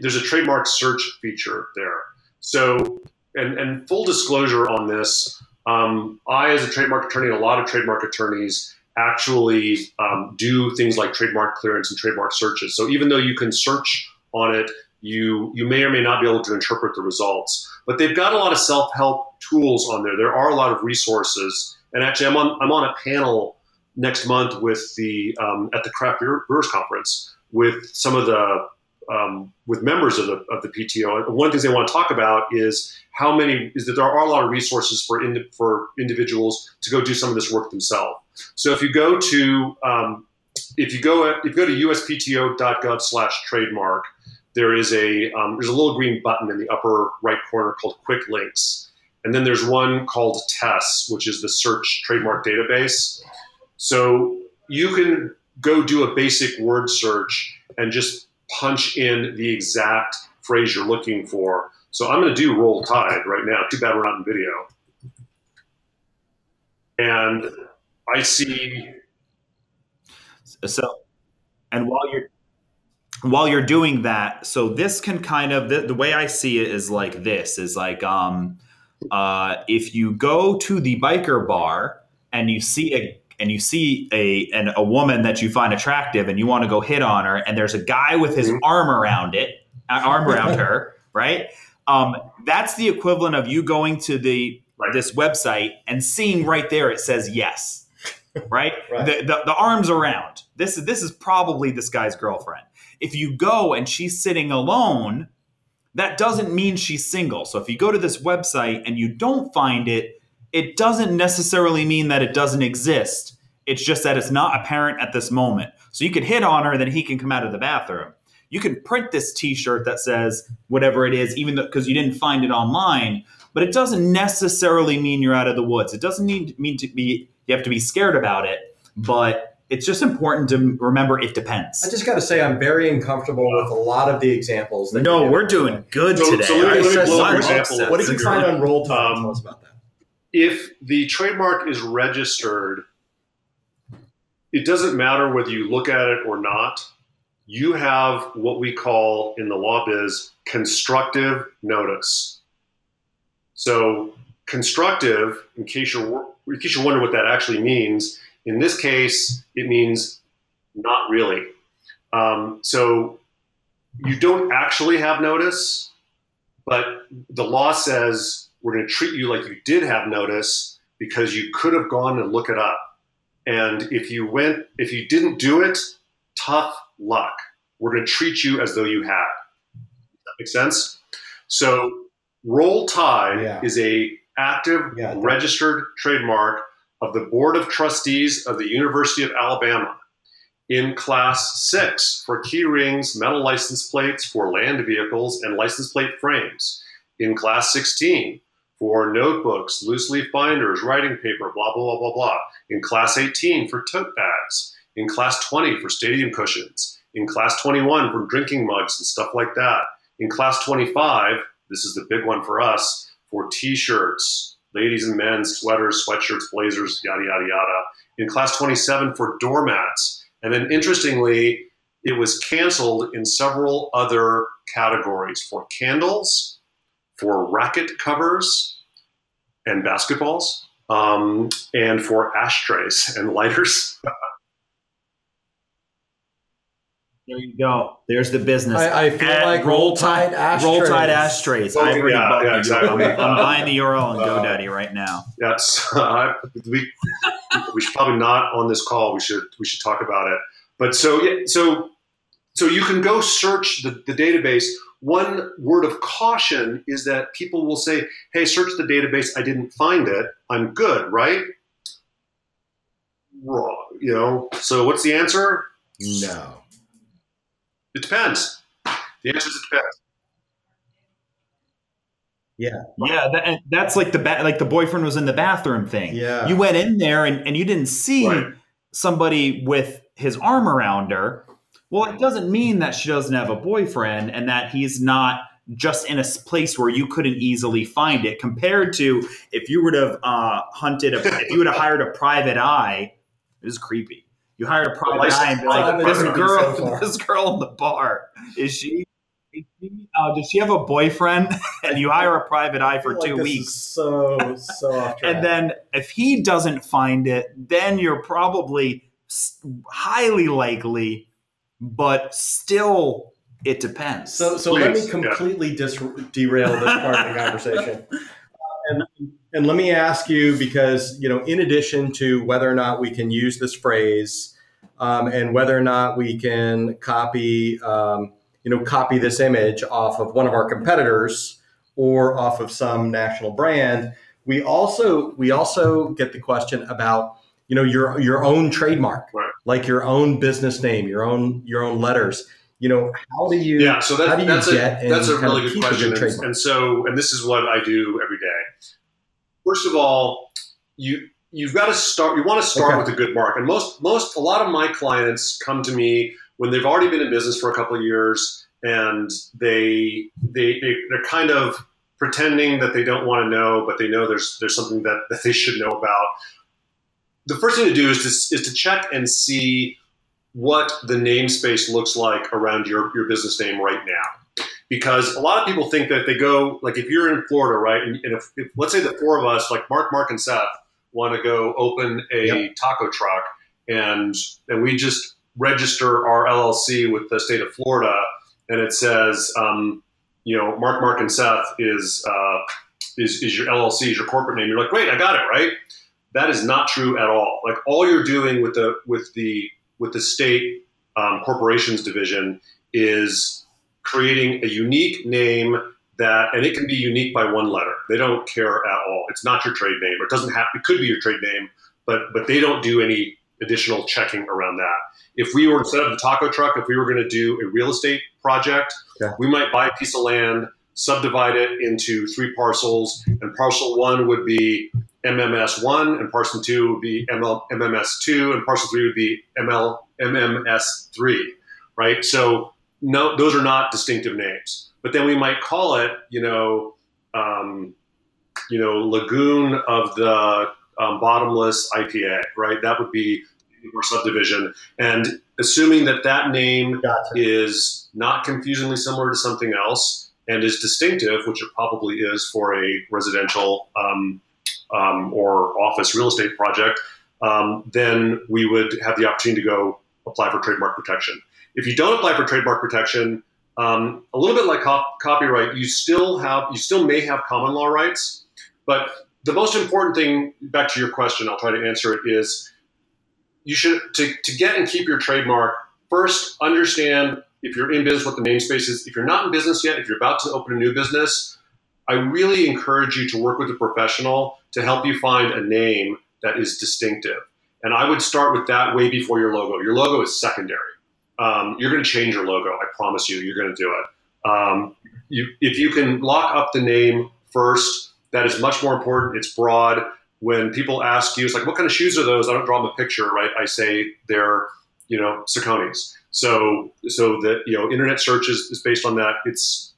There's a trademark search feature there. So, and and full disclosure on this, um, I as a trademark attorney, a lot of trademark attorneys actually um, do things like trademark clearance and trademark searches. So even though you can search on it, you you may or may not be able to interpret the results. But they've got a lot of self help tools on there. There are a lot of resources, and actually, I'm on I'm on a panel next month with the um, at the Craft Brewers Conference with some of the um, with members of the of the PTO. And one of the things they want to talk about is how many is that there are a lot of resources for in, for individuals to go do some of this work themselves. So if you go to um, if you go at, if you go to uspto.gov/trademark, there is a um, there's a little green button in the upper right corner called Quick Links, and then there's one called TESS, which is the Search Trademark Database. So you can go do a basic word search and just punch in the exact phrase you're looking for. So I'm going to do roll tide right now. Too bad we're not in video. And I see. So, and while you're while you're doing that, so this can kind of the, the way I see it is like this is like um uh if you go to the biker bar and you see a and you see a an, a woman that you find attractive and you want to go hit on her and there's a guy with his Mhm. arm around it arm around her right um, that's the equivalent of you going to the Right. this website and seeing right there it says yes right, Right. The, the, the arms around this is this is probably this guy's girlfriend if you go and she's sitting alone that doesn't mean she's single so if you go to this website and you don't find it it doesn't necessarily mean that it doesn't exist. It's just that it's not apparent at this moment. So you could hit on her, then he can come out of the bathroom. You can print this T-shirt that says whatever it is, even though because you didn't find it online. But it doesn't necessarily mean you're out of the woods. It doesn't need mean to be you have to be scared about it. But it's just important to remember it depends. I just got to say, I'm very uncomfortable with a lot of the examples. That no, we're doing good So- today. so let me- I let me said blow an example. upset. What did you find on Roll Tide? Um, Tell us about that. if the trademark is registered, it doesn't matter whether you look at it or not. You have what we call in the law biz constructive notice. So constructive, in case you're in case you're wondering what that actually means, in this case, it means not really. Um, so you don't actually have notice, but the law says we're going to treat you like you did have notice because you could have gone and look it up. And if you went, if you didn't do it, tough luck. We're going to treat you as though you had. Does that make sense? So, Roll Tide Yeah. is a active Yeah, registered trademark of the Board of Trustees of the University of Alabama in Class 6 for key rings, metal license plates for land vehicles, and license plate frames. In Class 16 for notebooks, loose leaf binders, writing paper, blah, blah, blah, blah, blah. In Class 18 for tote bags. In Class 20 for stadium cushions. In Class 21 for drinking mugs and stuff like that. In Class 25, this is the big one for us, for t shirts, ladies and men, sweaters, sweatshirts, blazers, yada, yada, yada. In Class 27 for doormats. And then interestingly, it was canceled in several other categories for candles, for racket covers and basketballs, um, and for ashtrays and lighters. There you go. There's the business. I, I feel At like Roll Tide ashtrays. Roll Tide ashtrays. Oh, I've yeah, yeah, exactly. I'm, I'm buying the URL on Uh, GoDaddy right now. Yes, I- we we should probably not on this call. We should we should talk about it. But so yeah, so so you can go search the, the database. One word of caution is that people will say, "Hey, search the database. I didn't find it. I'm good, right?" Wrong. You know. So what's the answer? No. It depends. The answer is it depends. Yeah, Yeah. that, that's like the ba- like the boyfriend was in the bathroom thing. Yeah. You went in there and, and you didn't see Right. somebody with his arm around her. Well, it doesn't mean that she doesn't have a boyfriend and that he's not just in a place where you couldn't easily find it. Compared to if you would have uh, hunted, a, if you would have hired a private eye, it is creepy. You hire a private License- eye and be like, this girl, So this girl in the bar, is she? uh, does she have a boyfriend? and you hire a private eye for I feel like two this weeks. is so so off track. And then if he doesn't find it, then you're probably highly likely, but still, it depends. So, so let me Please, yeah. completely dis- derail this part of the conversation, and and let me ask you because you know, in addition to whether or not we can use this phrase, um, and whether or not we can copy, um, you know, copy this image off of one of our competitors or off of some national brand, we also we also get the question about you know your your own trademark, Right. like your own business name, your own your own letters. You know, how do you? Yeah, so how do you that's a get and that's a really good question, and, and so and this is what I do every day. First of all, you you've got to start. You want to start Okay. with a good mark, and most most a lot of my clients come to me when they've already been in business for a couple of years, and they they, they they're kind of pretending that they don't want to know, but they know there's there's something that, that they should know about. The first thing to do is to, is to check and see what the namespace looks like around your, your business name right now. Because a lot of people think that they go, like if you're in Florida, right, and, and if, if let's say the four of us, like Mark, Mark, and Seth, want to go open a taco truck, and and we just register our LLC with the state of Florida, and it says, um, you know, Mark, Mark, and Seth is uh, is is your LLC, is your corporate name. You're like, wait, I got it right. That is not true at all. Like all you're doing with the with the with the state um, corporations division is creating a unique name that, and it can be unique by one letter. They don't care at all. It's not your trade name. It doesn't have. It could be your trade name, but but they don't do any additional checking around that. If we were instead of the taco truck, if we were going to do a real estate project, Okay. we might buy a piece of land, subdivide it into three parcels, and parcel one would be MMS one, and parcel two would be ML, MMS two, and parcel three would be ML, MMS three, right? So no, those are not distinctive names. But then we might call it, you know, um, you know, Lagoon of the um, Bottomless IPA, right? That would be our subdivision, and assuming that that name Gotcha. is not confusingly similar to something else and is distinctive, which it probably is for a residential um, um, or office real estate project, um, then we would have the opportunity to go apply for trademark protection. If you don't apply for trademark protection, um, a little bit like cop- copyright, you still have you still may have common law rights, but the most important thing, back to your question, I'll try to answer it, is you should to, to get and keep your trademark first understand if you're in business what the namespace is. If you're not in business yet if you're about to open a new business i really encourage you to work with a professional to help you find a name that is distinctive. And i would start with that way before your logo. Your logo is secondary um, you're going to change your logo i promise you you're going to do it um, you, if you can lock up the name first that is much more important it's broad when people ask you, it's like, what kind of shoes are those? I don't draw them a picture, right? I say they're, you know, Saucony's. So, so the you know, internet search is, is based on that. It's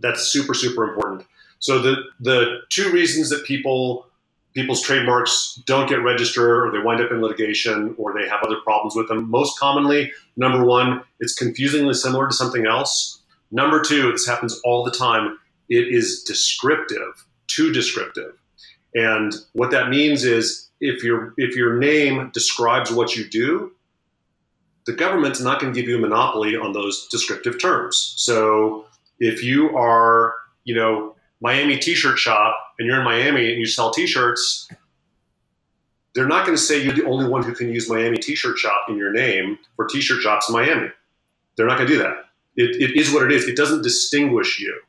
that's super, super important. So the the two reasons that people people's trademarks don't get registered or they wind up in litigation or they have other problems with them. Most commonly, number one, it's confusingly similar to something else. Number two, this happens all the time. It is descriptive, too descriptive. And what that means is if your if your name describes what you do, the government's not going to give you a monopoly on those descriptive terms. So if you are, you know, Miami T-shirt shop and you're in Miami and you sell T-shirts, they're not going to say you're the only one who can use Miami T-shirt shop in your name for T-shirt shops in Miami. They're not going to do that. It, it is what it is. It doesn't distinguish you.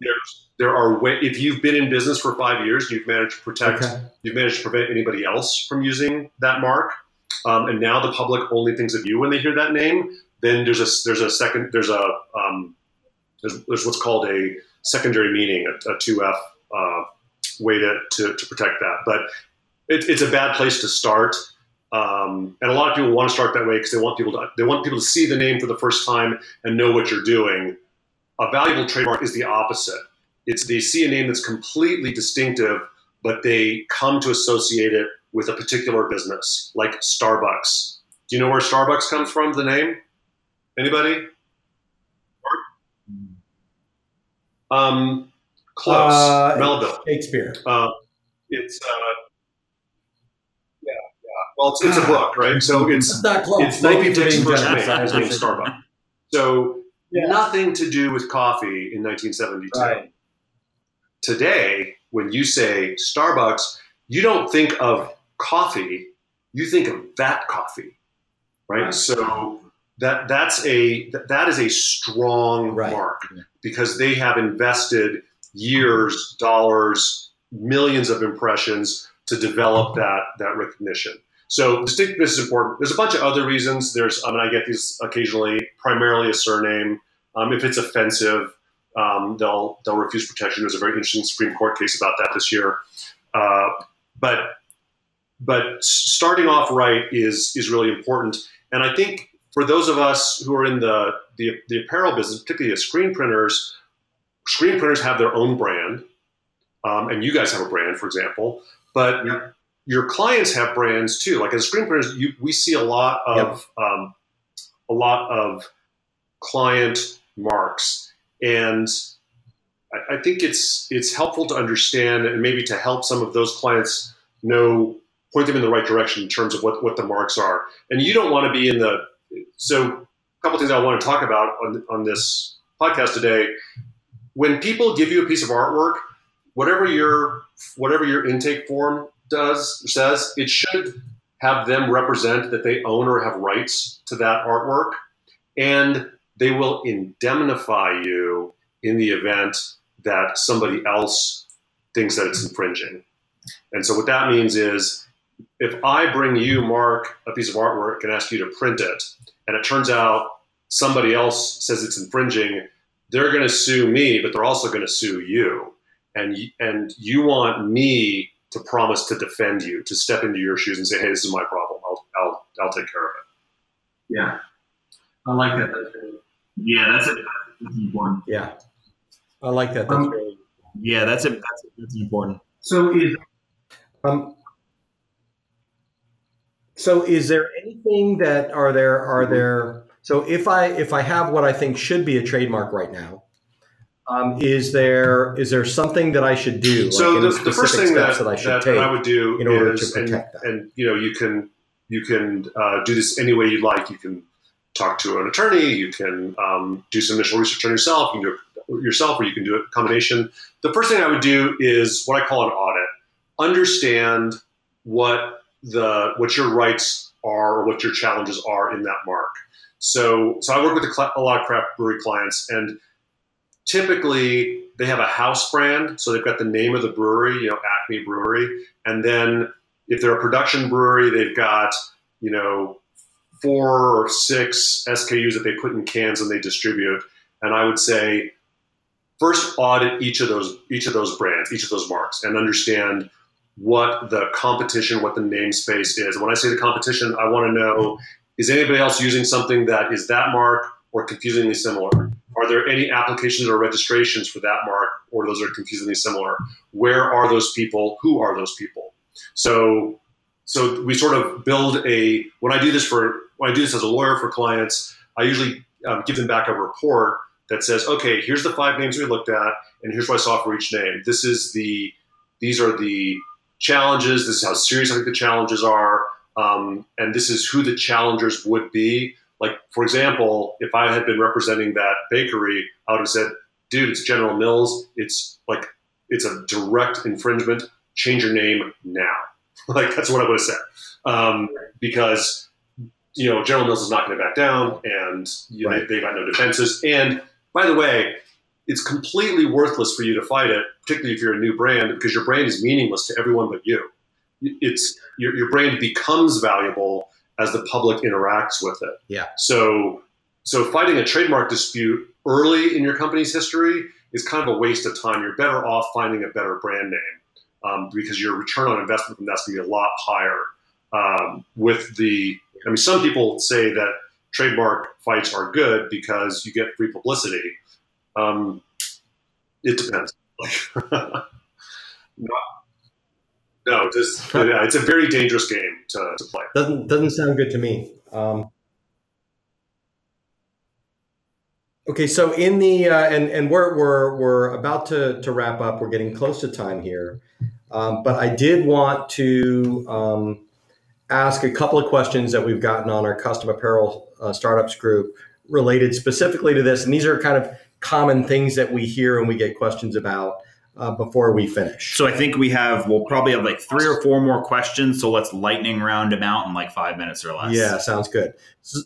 There's, there are way, if you've been in business for five years, you've managed to protect, Okay. you've managed to prevent anybody else from using that mark, um, and now the public only thinks of you when they hear that name. Then there's a there's a second there's a um, there's, there's what's called a secondary meaning, a, a 2F uh, way to, to, to protect that. But it, it's a bad place to start. Um, and a lot of people want to start that way because they want people to they want people to see the name for the first time and know what you're doing. A valuable trademark is the opposite. It's they see a name that's completely distinctive, but they come to associate it with a particular business, like Starbucks. Do you know where Starbucks comes from? The name? Anybody? Um, close. Uh, Melville. Shakespeare. Uh, it's uh, yeah, yeah. Well, it's, it's a book, right? So it's It's not close. it's Moby Thank you for Dick's being first name. His name's Starbuck. So Yeah. nothing to do with coffee in 1972. Right. Today, when you say Starbucks, you don't think of coffee. You think of that coffee, right? Right. So that that's a that- is a strong Right. mark because they have invested years, dollars, millions of impressions to develop that that recognition. So distinctness is important. There's a bunch of other reasons. There's I mean I get these occasionally, primarily a surname. Um, if it's offensive, um, they'll they'll refuse protection. There's a very interesting Supreme Court case about that this year. Uh, but but starting off right is is really important. And I think for those of us who are in the the, the apparel business, particularly as screen printers, screen printers have their own brand, um, and you guys have a brand, for example. But Yep. your clients have brands too. Like as screen printers, you, we see a lot of um, a lot of client marks, and I, I think it's it's helpful to understand and maybe to help some of those clients know point them in the right direction in terms of what, what the marks are. And you don't want to be in the so a couple things I want to talk about on, on this podcast today. When people give you a piece of artwork, whatever your whatever your intake form does says, it should have them represent that they own or have rights to that artwork, and they will indemnify you in the event that somebody else thinks that it's infringing. And so what that means is if I bring you, Mark, a piece of artwork and ask you to print it, and it turns out somebody else says it's infringing, they're going to sue me, but they're also going to sue you. And, and you want me to promise to defend you, to step into your shoes and say, hey, this is my problem. I'll, I'll, I'll take care of it. Yeah. I like that. Yeah, that's a, that's important. Yeah. I like that. That's Um, really Yeah, that's a, that's, that's important. so is Um, so is there anything that are there are there so if I if I have what I think should be a trademark right now, um, is there is there something that I should do? like so any the, the first thing that, that I should that take I would do in order is, to and, protect that? and you know, you can you can uh, do this any way you'd like. You can talk to an attorney. You can um, do some initial research on yourself. You can do it yourself, or you can do a combination. The first thing I would do is what I call an audit. Understand what the what your rights are or what your challenges are in that mark. So, so I work with a, a lot of craft brewery clients, and typically they have a house brand, so they've got the name of the brewery, you know, Acme Brewery, and then if they're a production brewery, they've got you know four or six SKUs that they put in cans and they distribute. And I would say first audit each of those each of those brands, each of those marks, and understand what the competition, what the namespace is. When I say the competition, I want to know is anybody else using something that is that mark or confusingly similar? Are there any applications or registrations for that mark or those are confusingly similar? Where are those people? Who are those people? So so we sort of build a when I do this for when I do this as a lawyer for clients, I usually um, give them back a report that says, okay, here's the five names we looked at, and here's what I saw for each name. This is the these are the challenges. This is how serious I think the challenges are, um, and this is who the challengers would be. Like for example, if I had been representing that bakery, I would have said, dude, it's General Mills. It's like it's a direct infringement. Change your name now. like that's what I would have said, um, because you know General Mills is not going to back down, and you know, Right. they, they've got no defenses. And by the way, it's completely worthless for you to fight it, particularly if you're a new brand, because your brand is meaningless to everyone but you. It's your, your brand becomes valuable as the public interacts with it. Yeah. So, so fighting a trademark dispute early in your company's history is kind of a waste of time. You're better off finding a better brand name um, because your return on investment from that's going to be a lot higher. Um, with the, I mean, some people say that trademark fights are good because you get free publicity. Um, it depends. No, no, just, yeah, it's a very dangerous game to, to play. Doesn't doesn't sound good to me. Um, Okay, so in the uh, and and we're we're we're about to to wrap up. We're getting close to time here, um, but I did want to um, ask a couple of questions that we've gotten on our custom apparel uh, startups group related specifically to this, and these are kind of common things that we hear and we get questions about uh, before we finish. So I think we have we'll probably have like three or four more questions. So let's lightning round them out in like five minutes or less. Yeah, sounds good. So,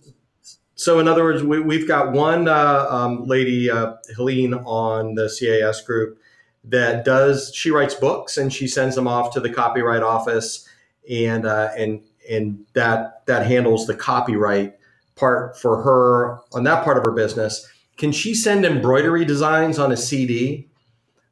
so in other words, we, have got one uh, um, lady, uh, Helene, on the CAS group that does. She writes books and she sends them off to the copyright office, and uh, and and that that handles the copyright part for her on that part of her business. Can she send embroidery designs on a CD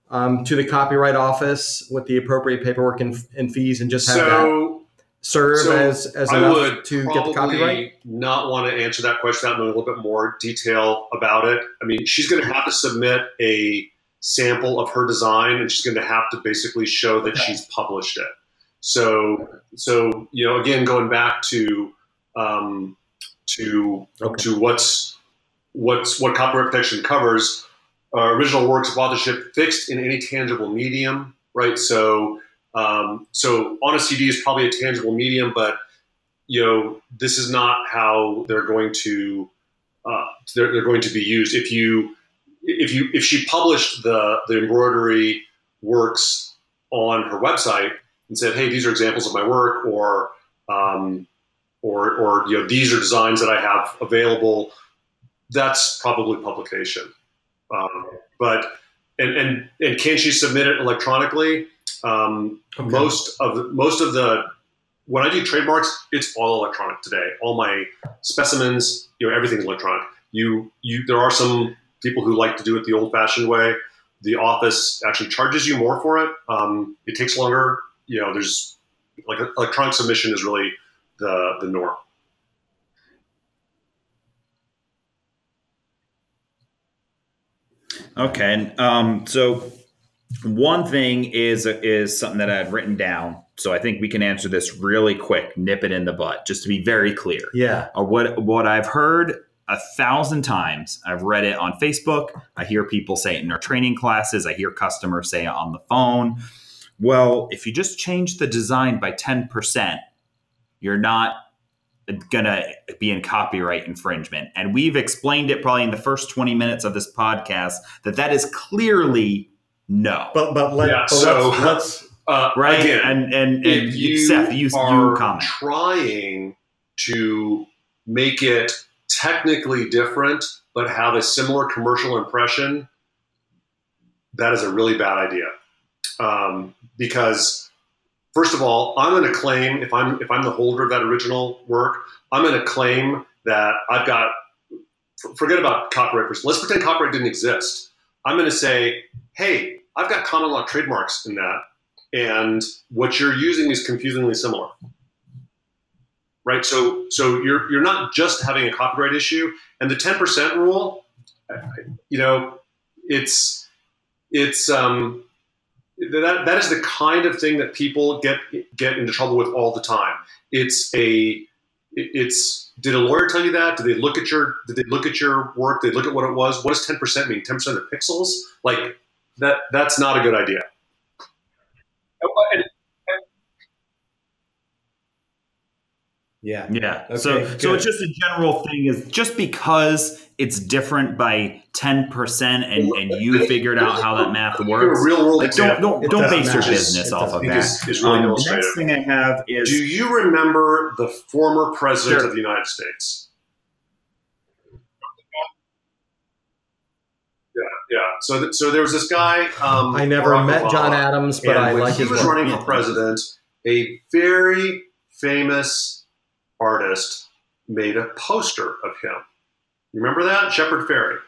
um, to the copyright office with the appropriate paperwork and, and fees, and just have so, that serve so as as I enough would to get the copyright? not want to answer that question without knowing a little bit more detail about it. I mean, she's going to have to submit a sample of her design, and she's going to have to basically show that she's published it. So, so you know, again, going back to um, to Okay. to what's what's what copyright protection covers uh, original works of authorship fixed in any tangible medium right so um, so on a cd is probably a tangible medium but you know this is not how they're going to uh, they're, they're going to be used if you if you if she published the the embroidery works on her website and said hey these are examples of my work or um, or or you know these are designs that I have available. That's probably publication. Um, but and, and and can she submit it electronically? Um, Okay. Most of the, most of the when I do trademarks, it's all electronic today. All my specimens, you know, everything's electronic. You you there are some people who like to do it the old-fashioned way. The office actually charges you more for it. Um, it takes longer. You know, there's like electronic submission is really the the norm. Okay. and, Um, so one thing is is something that I had written down. So I think we can answer this really quick, nip it in the butt, just to be very clear. Yeah. Uh, what what I've heard a thousand times. I've read it on Facebook. I hear people say it in their training classes. I hear customers say it on the phone. Well, if you just change the design by ten percent, you're not gonna be in copyright infringement. And we've explained it probably in the first twenty minutes of this podcast that that is clearly no. But but let Yeah, but so- let's, let's Uh, right? Again, and and, and if you Seth, you, are you comment. trying to make it technically different but have a similar commercial impression, that is a really bad idea. Um, because first of all, I'm going to claim if I'm if I'm the holder of that original work, I'm going to claim that I've got. Forget about copyright. first. Let's pretend copyright didn't exist. I'm going to say, hey, I've got common law trademarks in that, and what you're using is confusingly similar. Right. So so you're you're not just having a copyright issue, and the 10% rule, you know, it's it's um that that is the kind of thing that people get get into trouble with all the time. It's a it's did a lawyer tell you that? Did they look at your did they look at your work? Did they look at what it was? What does ten percent mean? Ten percent of pixels? Like that that's not a good idea. And- yeah. Yeah. Okay, so so it's just a general thing is just because it's different by ten percent and, and you figured out how that math works. real world Like don't don't, It don't doesn't base your business It off of I think that. is, is really Um, the next thing I have is Do you remember the former president Sure. of the United States? Yeah, yeah. So, th- so there was this guy. Um, I never Barack met John Adams, but I like he his was running for president. A very famous artist made a poster of him. You remember that Shepard Fairey?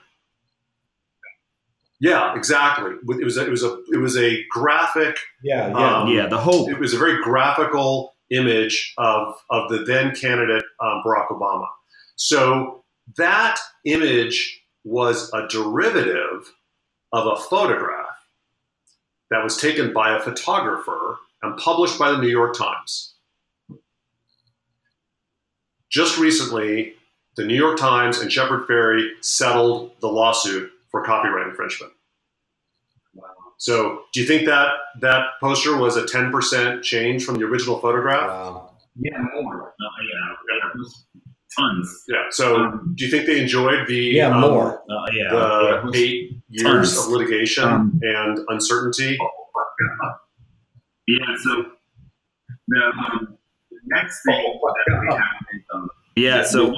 Yeah, exactly. It was a, it was a it was a graphic Yeah, yeah. um, yeah, the hope. it was a very graphical image of, of the then candidate um, Barack Obama. So that image was a derivative of a photograph that was taken by a photographer and published by the New York Times. Just recently, the New York Times and Shepard Fairey settled the lawsuit for copyright infringement. Wow. So, do you think that that poster was a 10% change from the original photograph? Wow. Yeah, more. Uh, yeah, yeah, it was tons. Yeah. So, Um, do you think they enjoyed the Yeah, um, more. Uh, yeah, yeah, the was- eight years tons. of litigation Um, and uncertainty? yeah. So the um, next thing that we have um, Yeah. the So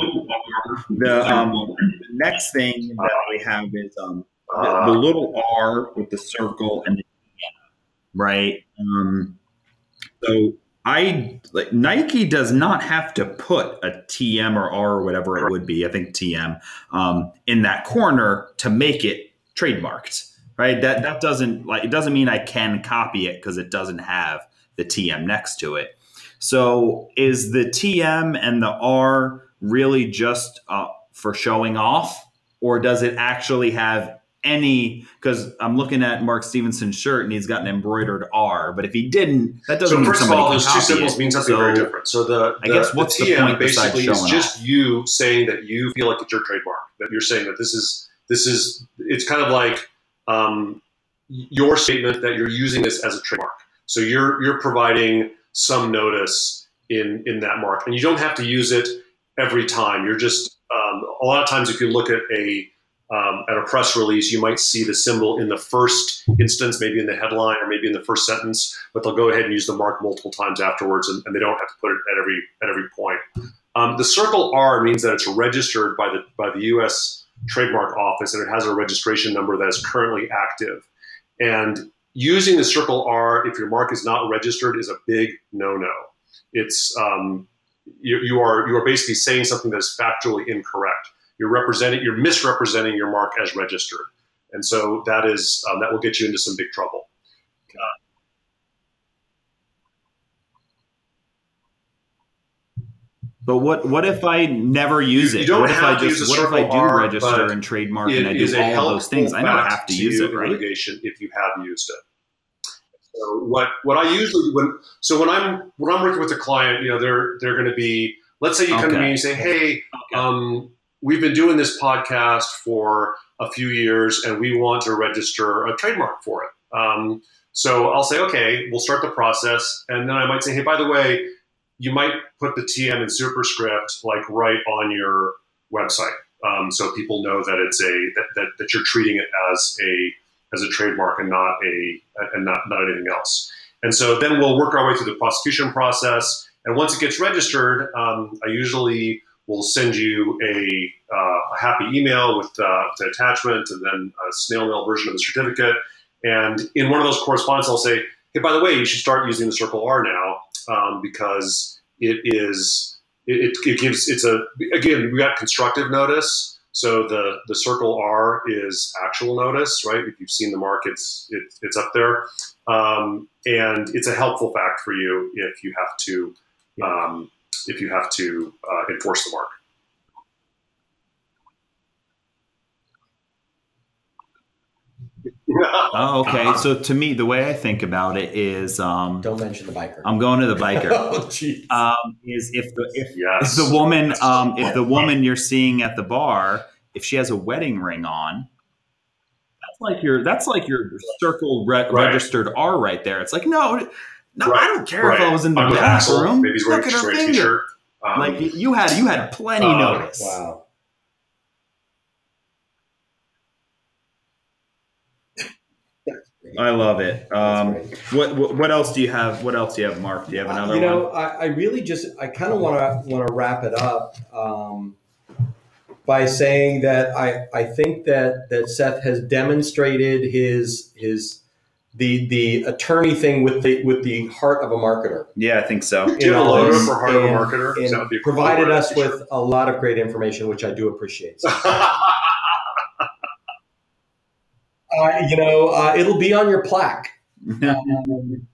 the um, next thing that we have is um, the, the little R with the circle and the right. Um, so I like Nike does not have to put a TM or R or whatever it would be. I think TM um, in that corner to make it trademarked. Right. That that doesn't like it doesn't mean I can copy it because it doesn't have the TM next to it. So is the TM and the R really just uh, for showing off, or does it actually have any? Because I'm looking at Mark Stevenson's shirt and he's got an embroidered R, but if he didn't, that doesn't so mean first of all, those two symbols it. mean something So- very different. So the, I guess what's the TM point basically is just off? you saying that you feel like it's your trademark. That you're saying that this is this is it's kind of like um, your statement that you're using this as a trademark. So you're you're providing some notice in in that mark, and you don't have to use it every time. You're just um, a lot of times if you look at a um, at a press release, you might see the symbol in the first instance, maybe in the headline or maybe in the first sentence, but they'll go ahead and use the mark multiple times afterwards, and, and they don't have to put it at every at every point. Um, the circle R means that it's registered by the by the U.S. Trademark Office, and it has a registration number that is currently active. And using the circle R if your mark is not registered is a big no-no. It's um, you, you are you are basically saying something that is factually incorrect. You're representing you're misrepresenting your mark as registered, and so that is um, that will get you into some big trouble. But what what if I never use You- it? you what if I just what if I do R, register and trademark and I do all those things? I don't have to use it, right? Litigation if you have used it. So what what I usually when so when I'm when I'm working with a client, you know, they're they're going to be let's say you come to me and you say, hey, um, we've been doing this podcast for a few years and we want to register a trademark for it. Um, so I'll say, okay, we'll start the process, and then I might say, hey, by the way, you might put the TM in superscript like right on your website, um, so people know that it's a that, that, that you're treating it as a as a trademark and not a and not not anything else. And so then we'll work our way through the prosecution process. And once it gets registered, um, I usually will send you a, uh, a happy email with uh, the attachment and then a snail mail version of the certificate. And in one of those correspondence, I'll say, hey, by the way, you should start using the Circle R now um, because it is it, it, gives it's a again we got constructive notice. So the the Circle R is actual notice, right? If you've seen the mark, it's it, it's up there, um, and it's a helpful fact for you if you have to um, if you have to uh, enforce the mark. Oh, okay. So to me, the way I think about it is, um, Don't mention the biker. I'm going to the biker. oh. Um, is if the if, yes. if the woman, um, if the woman you're seeing at the bar, if she has a wedding ring on, that's like your that's like your circle re- Right. registered R right there. It's like no, no, Right, I don't care if. I was in the I'm bathroom. Maybe he's wearing, Look at her finger. Um, Like you had you had plenty uh, notice. wow. I love it. Um, what, what what else do you have? What else do you have, Mark? Do you have another one? you know, one? I, I really just I kind of want to want to wrap it up um, by saying that I I think that that Seth has demonstrated his his the the attorney thing with the with the heart of a marketer. Yeah, I think so. do you have a know, logo for Heart of a and- Marketer? 'Cause that would And be a cool provided us with a lot of great information, which I do appreciate. So, uh, you know, uh, it'll be on your plaque. Um,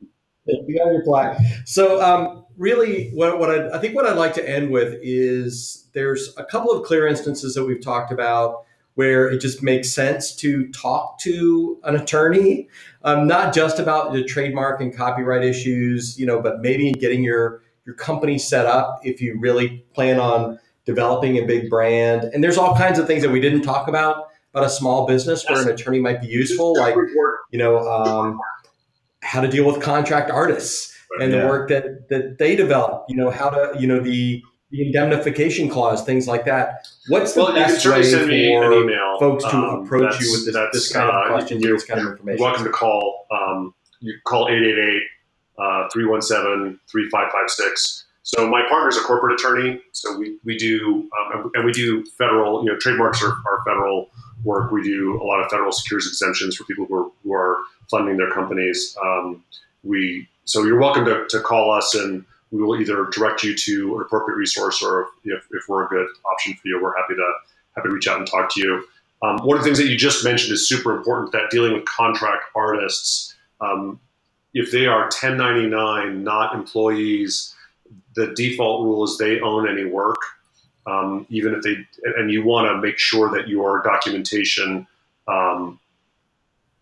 it'll be on your plaque. So, um, really, what, what I, I think what I'd like to end with is there's a couple of clear instances that we've talked about where it just makes sense to talk to an attorney, um, not just about the trademark and copyright issues, you know, but maybe getting your your company set up if you really plan on developing a big brand. And there's all kinds of things that we didn't talk about about a small business where an attorney might be useful, like you know um, how to deal with contract artists and Yeah. the work that that they develop. You know how to you know the the indemnification clause, things like that. What's the Well, best way send me an for email. folks to um, approach you with this, this kind of uh, questions, you're this kind of information? welcome to call. Um, you call 888 uh, 317 3556. So my partner's a corporate attorney, so we, we do um, and we do federal, you know, trademarks are, are federal work. We do a lot of federal securities exemptions for people who are, who are funding their companies. Um, we so you're welcome to, to call us and we will either direct you to an appropriate resource or if, if we're a good option for you, we're happy to happy to reach out and talk to you. Um, one of the things that you just mentioned is super important that dealing with contract artists, um, if they are 1099, not employees, the default rule is they own any work. Um, even if they, and you want to make sure that your documentation um,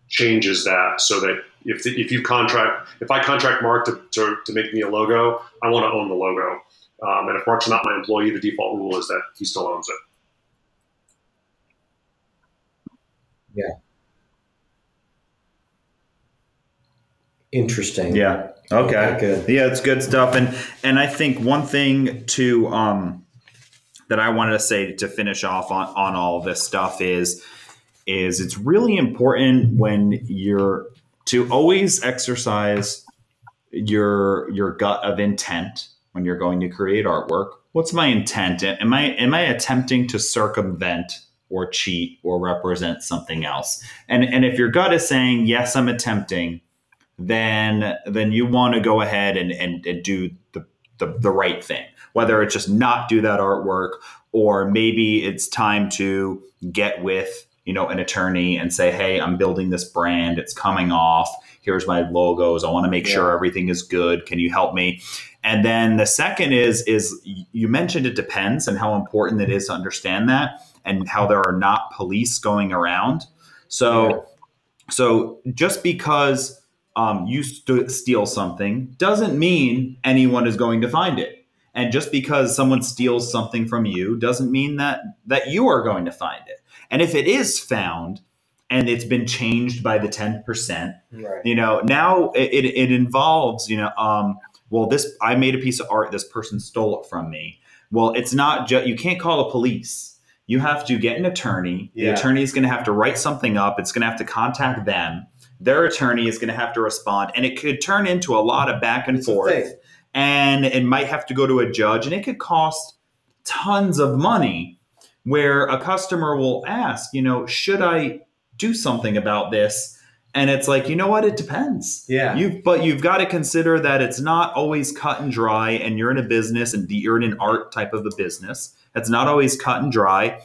changes that so that if, if you contract, if I contract Mark to, to, to make me a logo, I want to own the logo. Um, and if Mark's not my employee, the default rule is that he still owns it. Yeah. Interesting. Yeah. Okay. Good. Yeah, it's good stuff. And and I think one thing to um that I wanted to say to finish off on, on all this stuff is is it's really important when you're to always exercise your your gut of intent when you're going to create artwork. What's my intent? Am I am I attempting to circumvent or cheat or represent something else? And and if your gut is saying yes, I'm attempting, then then you want to go ahead and, and, and do the, the, the right thing whether it's just not do that artwork or maybe it's time to get with you know an attorney and say hey i'm building this brand. It's coming off. Here's my logos. I want to make sure everything is good. Can you help me? And then the second is is you mentioned it depends and how important it is to understand that and how there are not police going around. So so just because um, you st- steal something doesn't mean anyone is going to find it. And just because someone steals something from you doesn't mean that that you are going to find it. And if it is found and it's been changed by the 10%, Right. you know, now it, it, involves, you know, um, well, this, I made a piece of art, this person stole it from me. Well, it's not just, you can't call the police. You have to get an attorney. The attorney is going to have to write something up. It's going to have to contact them. Their attorney is going to have to respond. And it could turn into a lot of back and It's forth. And it might have to go to a judge and it could cost tons of money where a customer will ask you know should i do something about this? And it's like you know what? It depends. Yeah. you but you've got to consider that it's not always cut and dry and you're in a business and you're in an art type of a business. It's not always cut and dry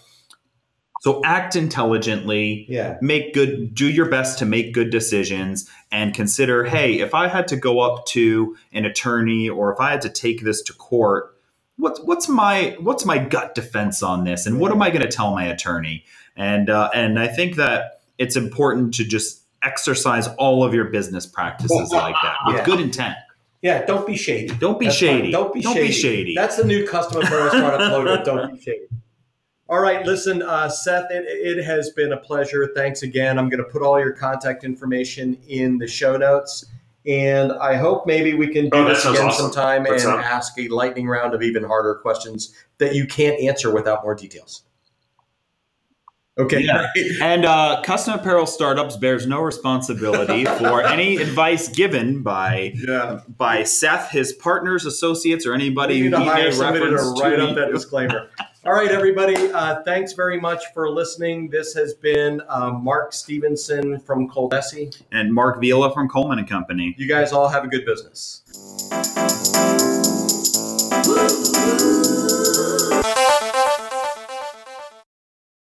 so act intelligently Yeah. make good do your best to make good decisions and consider hey if i had to go up to an attorney or if i had to take this to court what's what's my what's my gut defense on this and what am i going to tell my attorney and uh, and i think that it's important to just exercise all of your business practices like that with Yeah. good intent Yeah. Don't be shady. don't be That's fine. shady Don't be don't shady. be shady That's the new customer apparel startup logo. Don't be shady. All right, listen, uh, Seth, it, it has been a pleasure. Thanks again. I'm going to put all your contact information in the show notes. And I hope maybe we can do Oh, this again awesome. sometime That and sounds- ask a lightning round of even harder questions that you can't answer without more details. Okay. Yeah. And uh, custom apparel startups bears no responsibility for any advice given by Yeah. by Seth, his partners, associates, or anybody We he need to may hire somebody to write up that disclaimer. All right, everybody. Uh, thanks very much for listening. This has been uh, Mark Stevenson from Coldesi and Mark Viola from Coleman and Company. You guys all have a good business.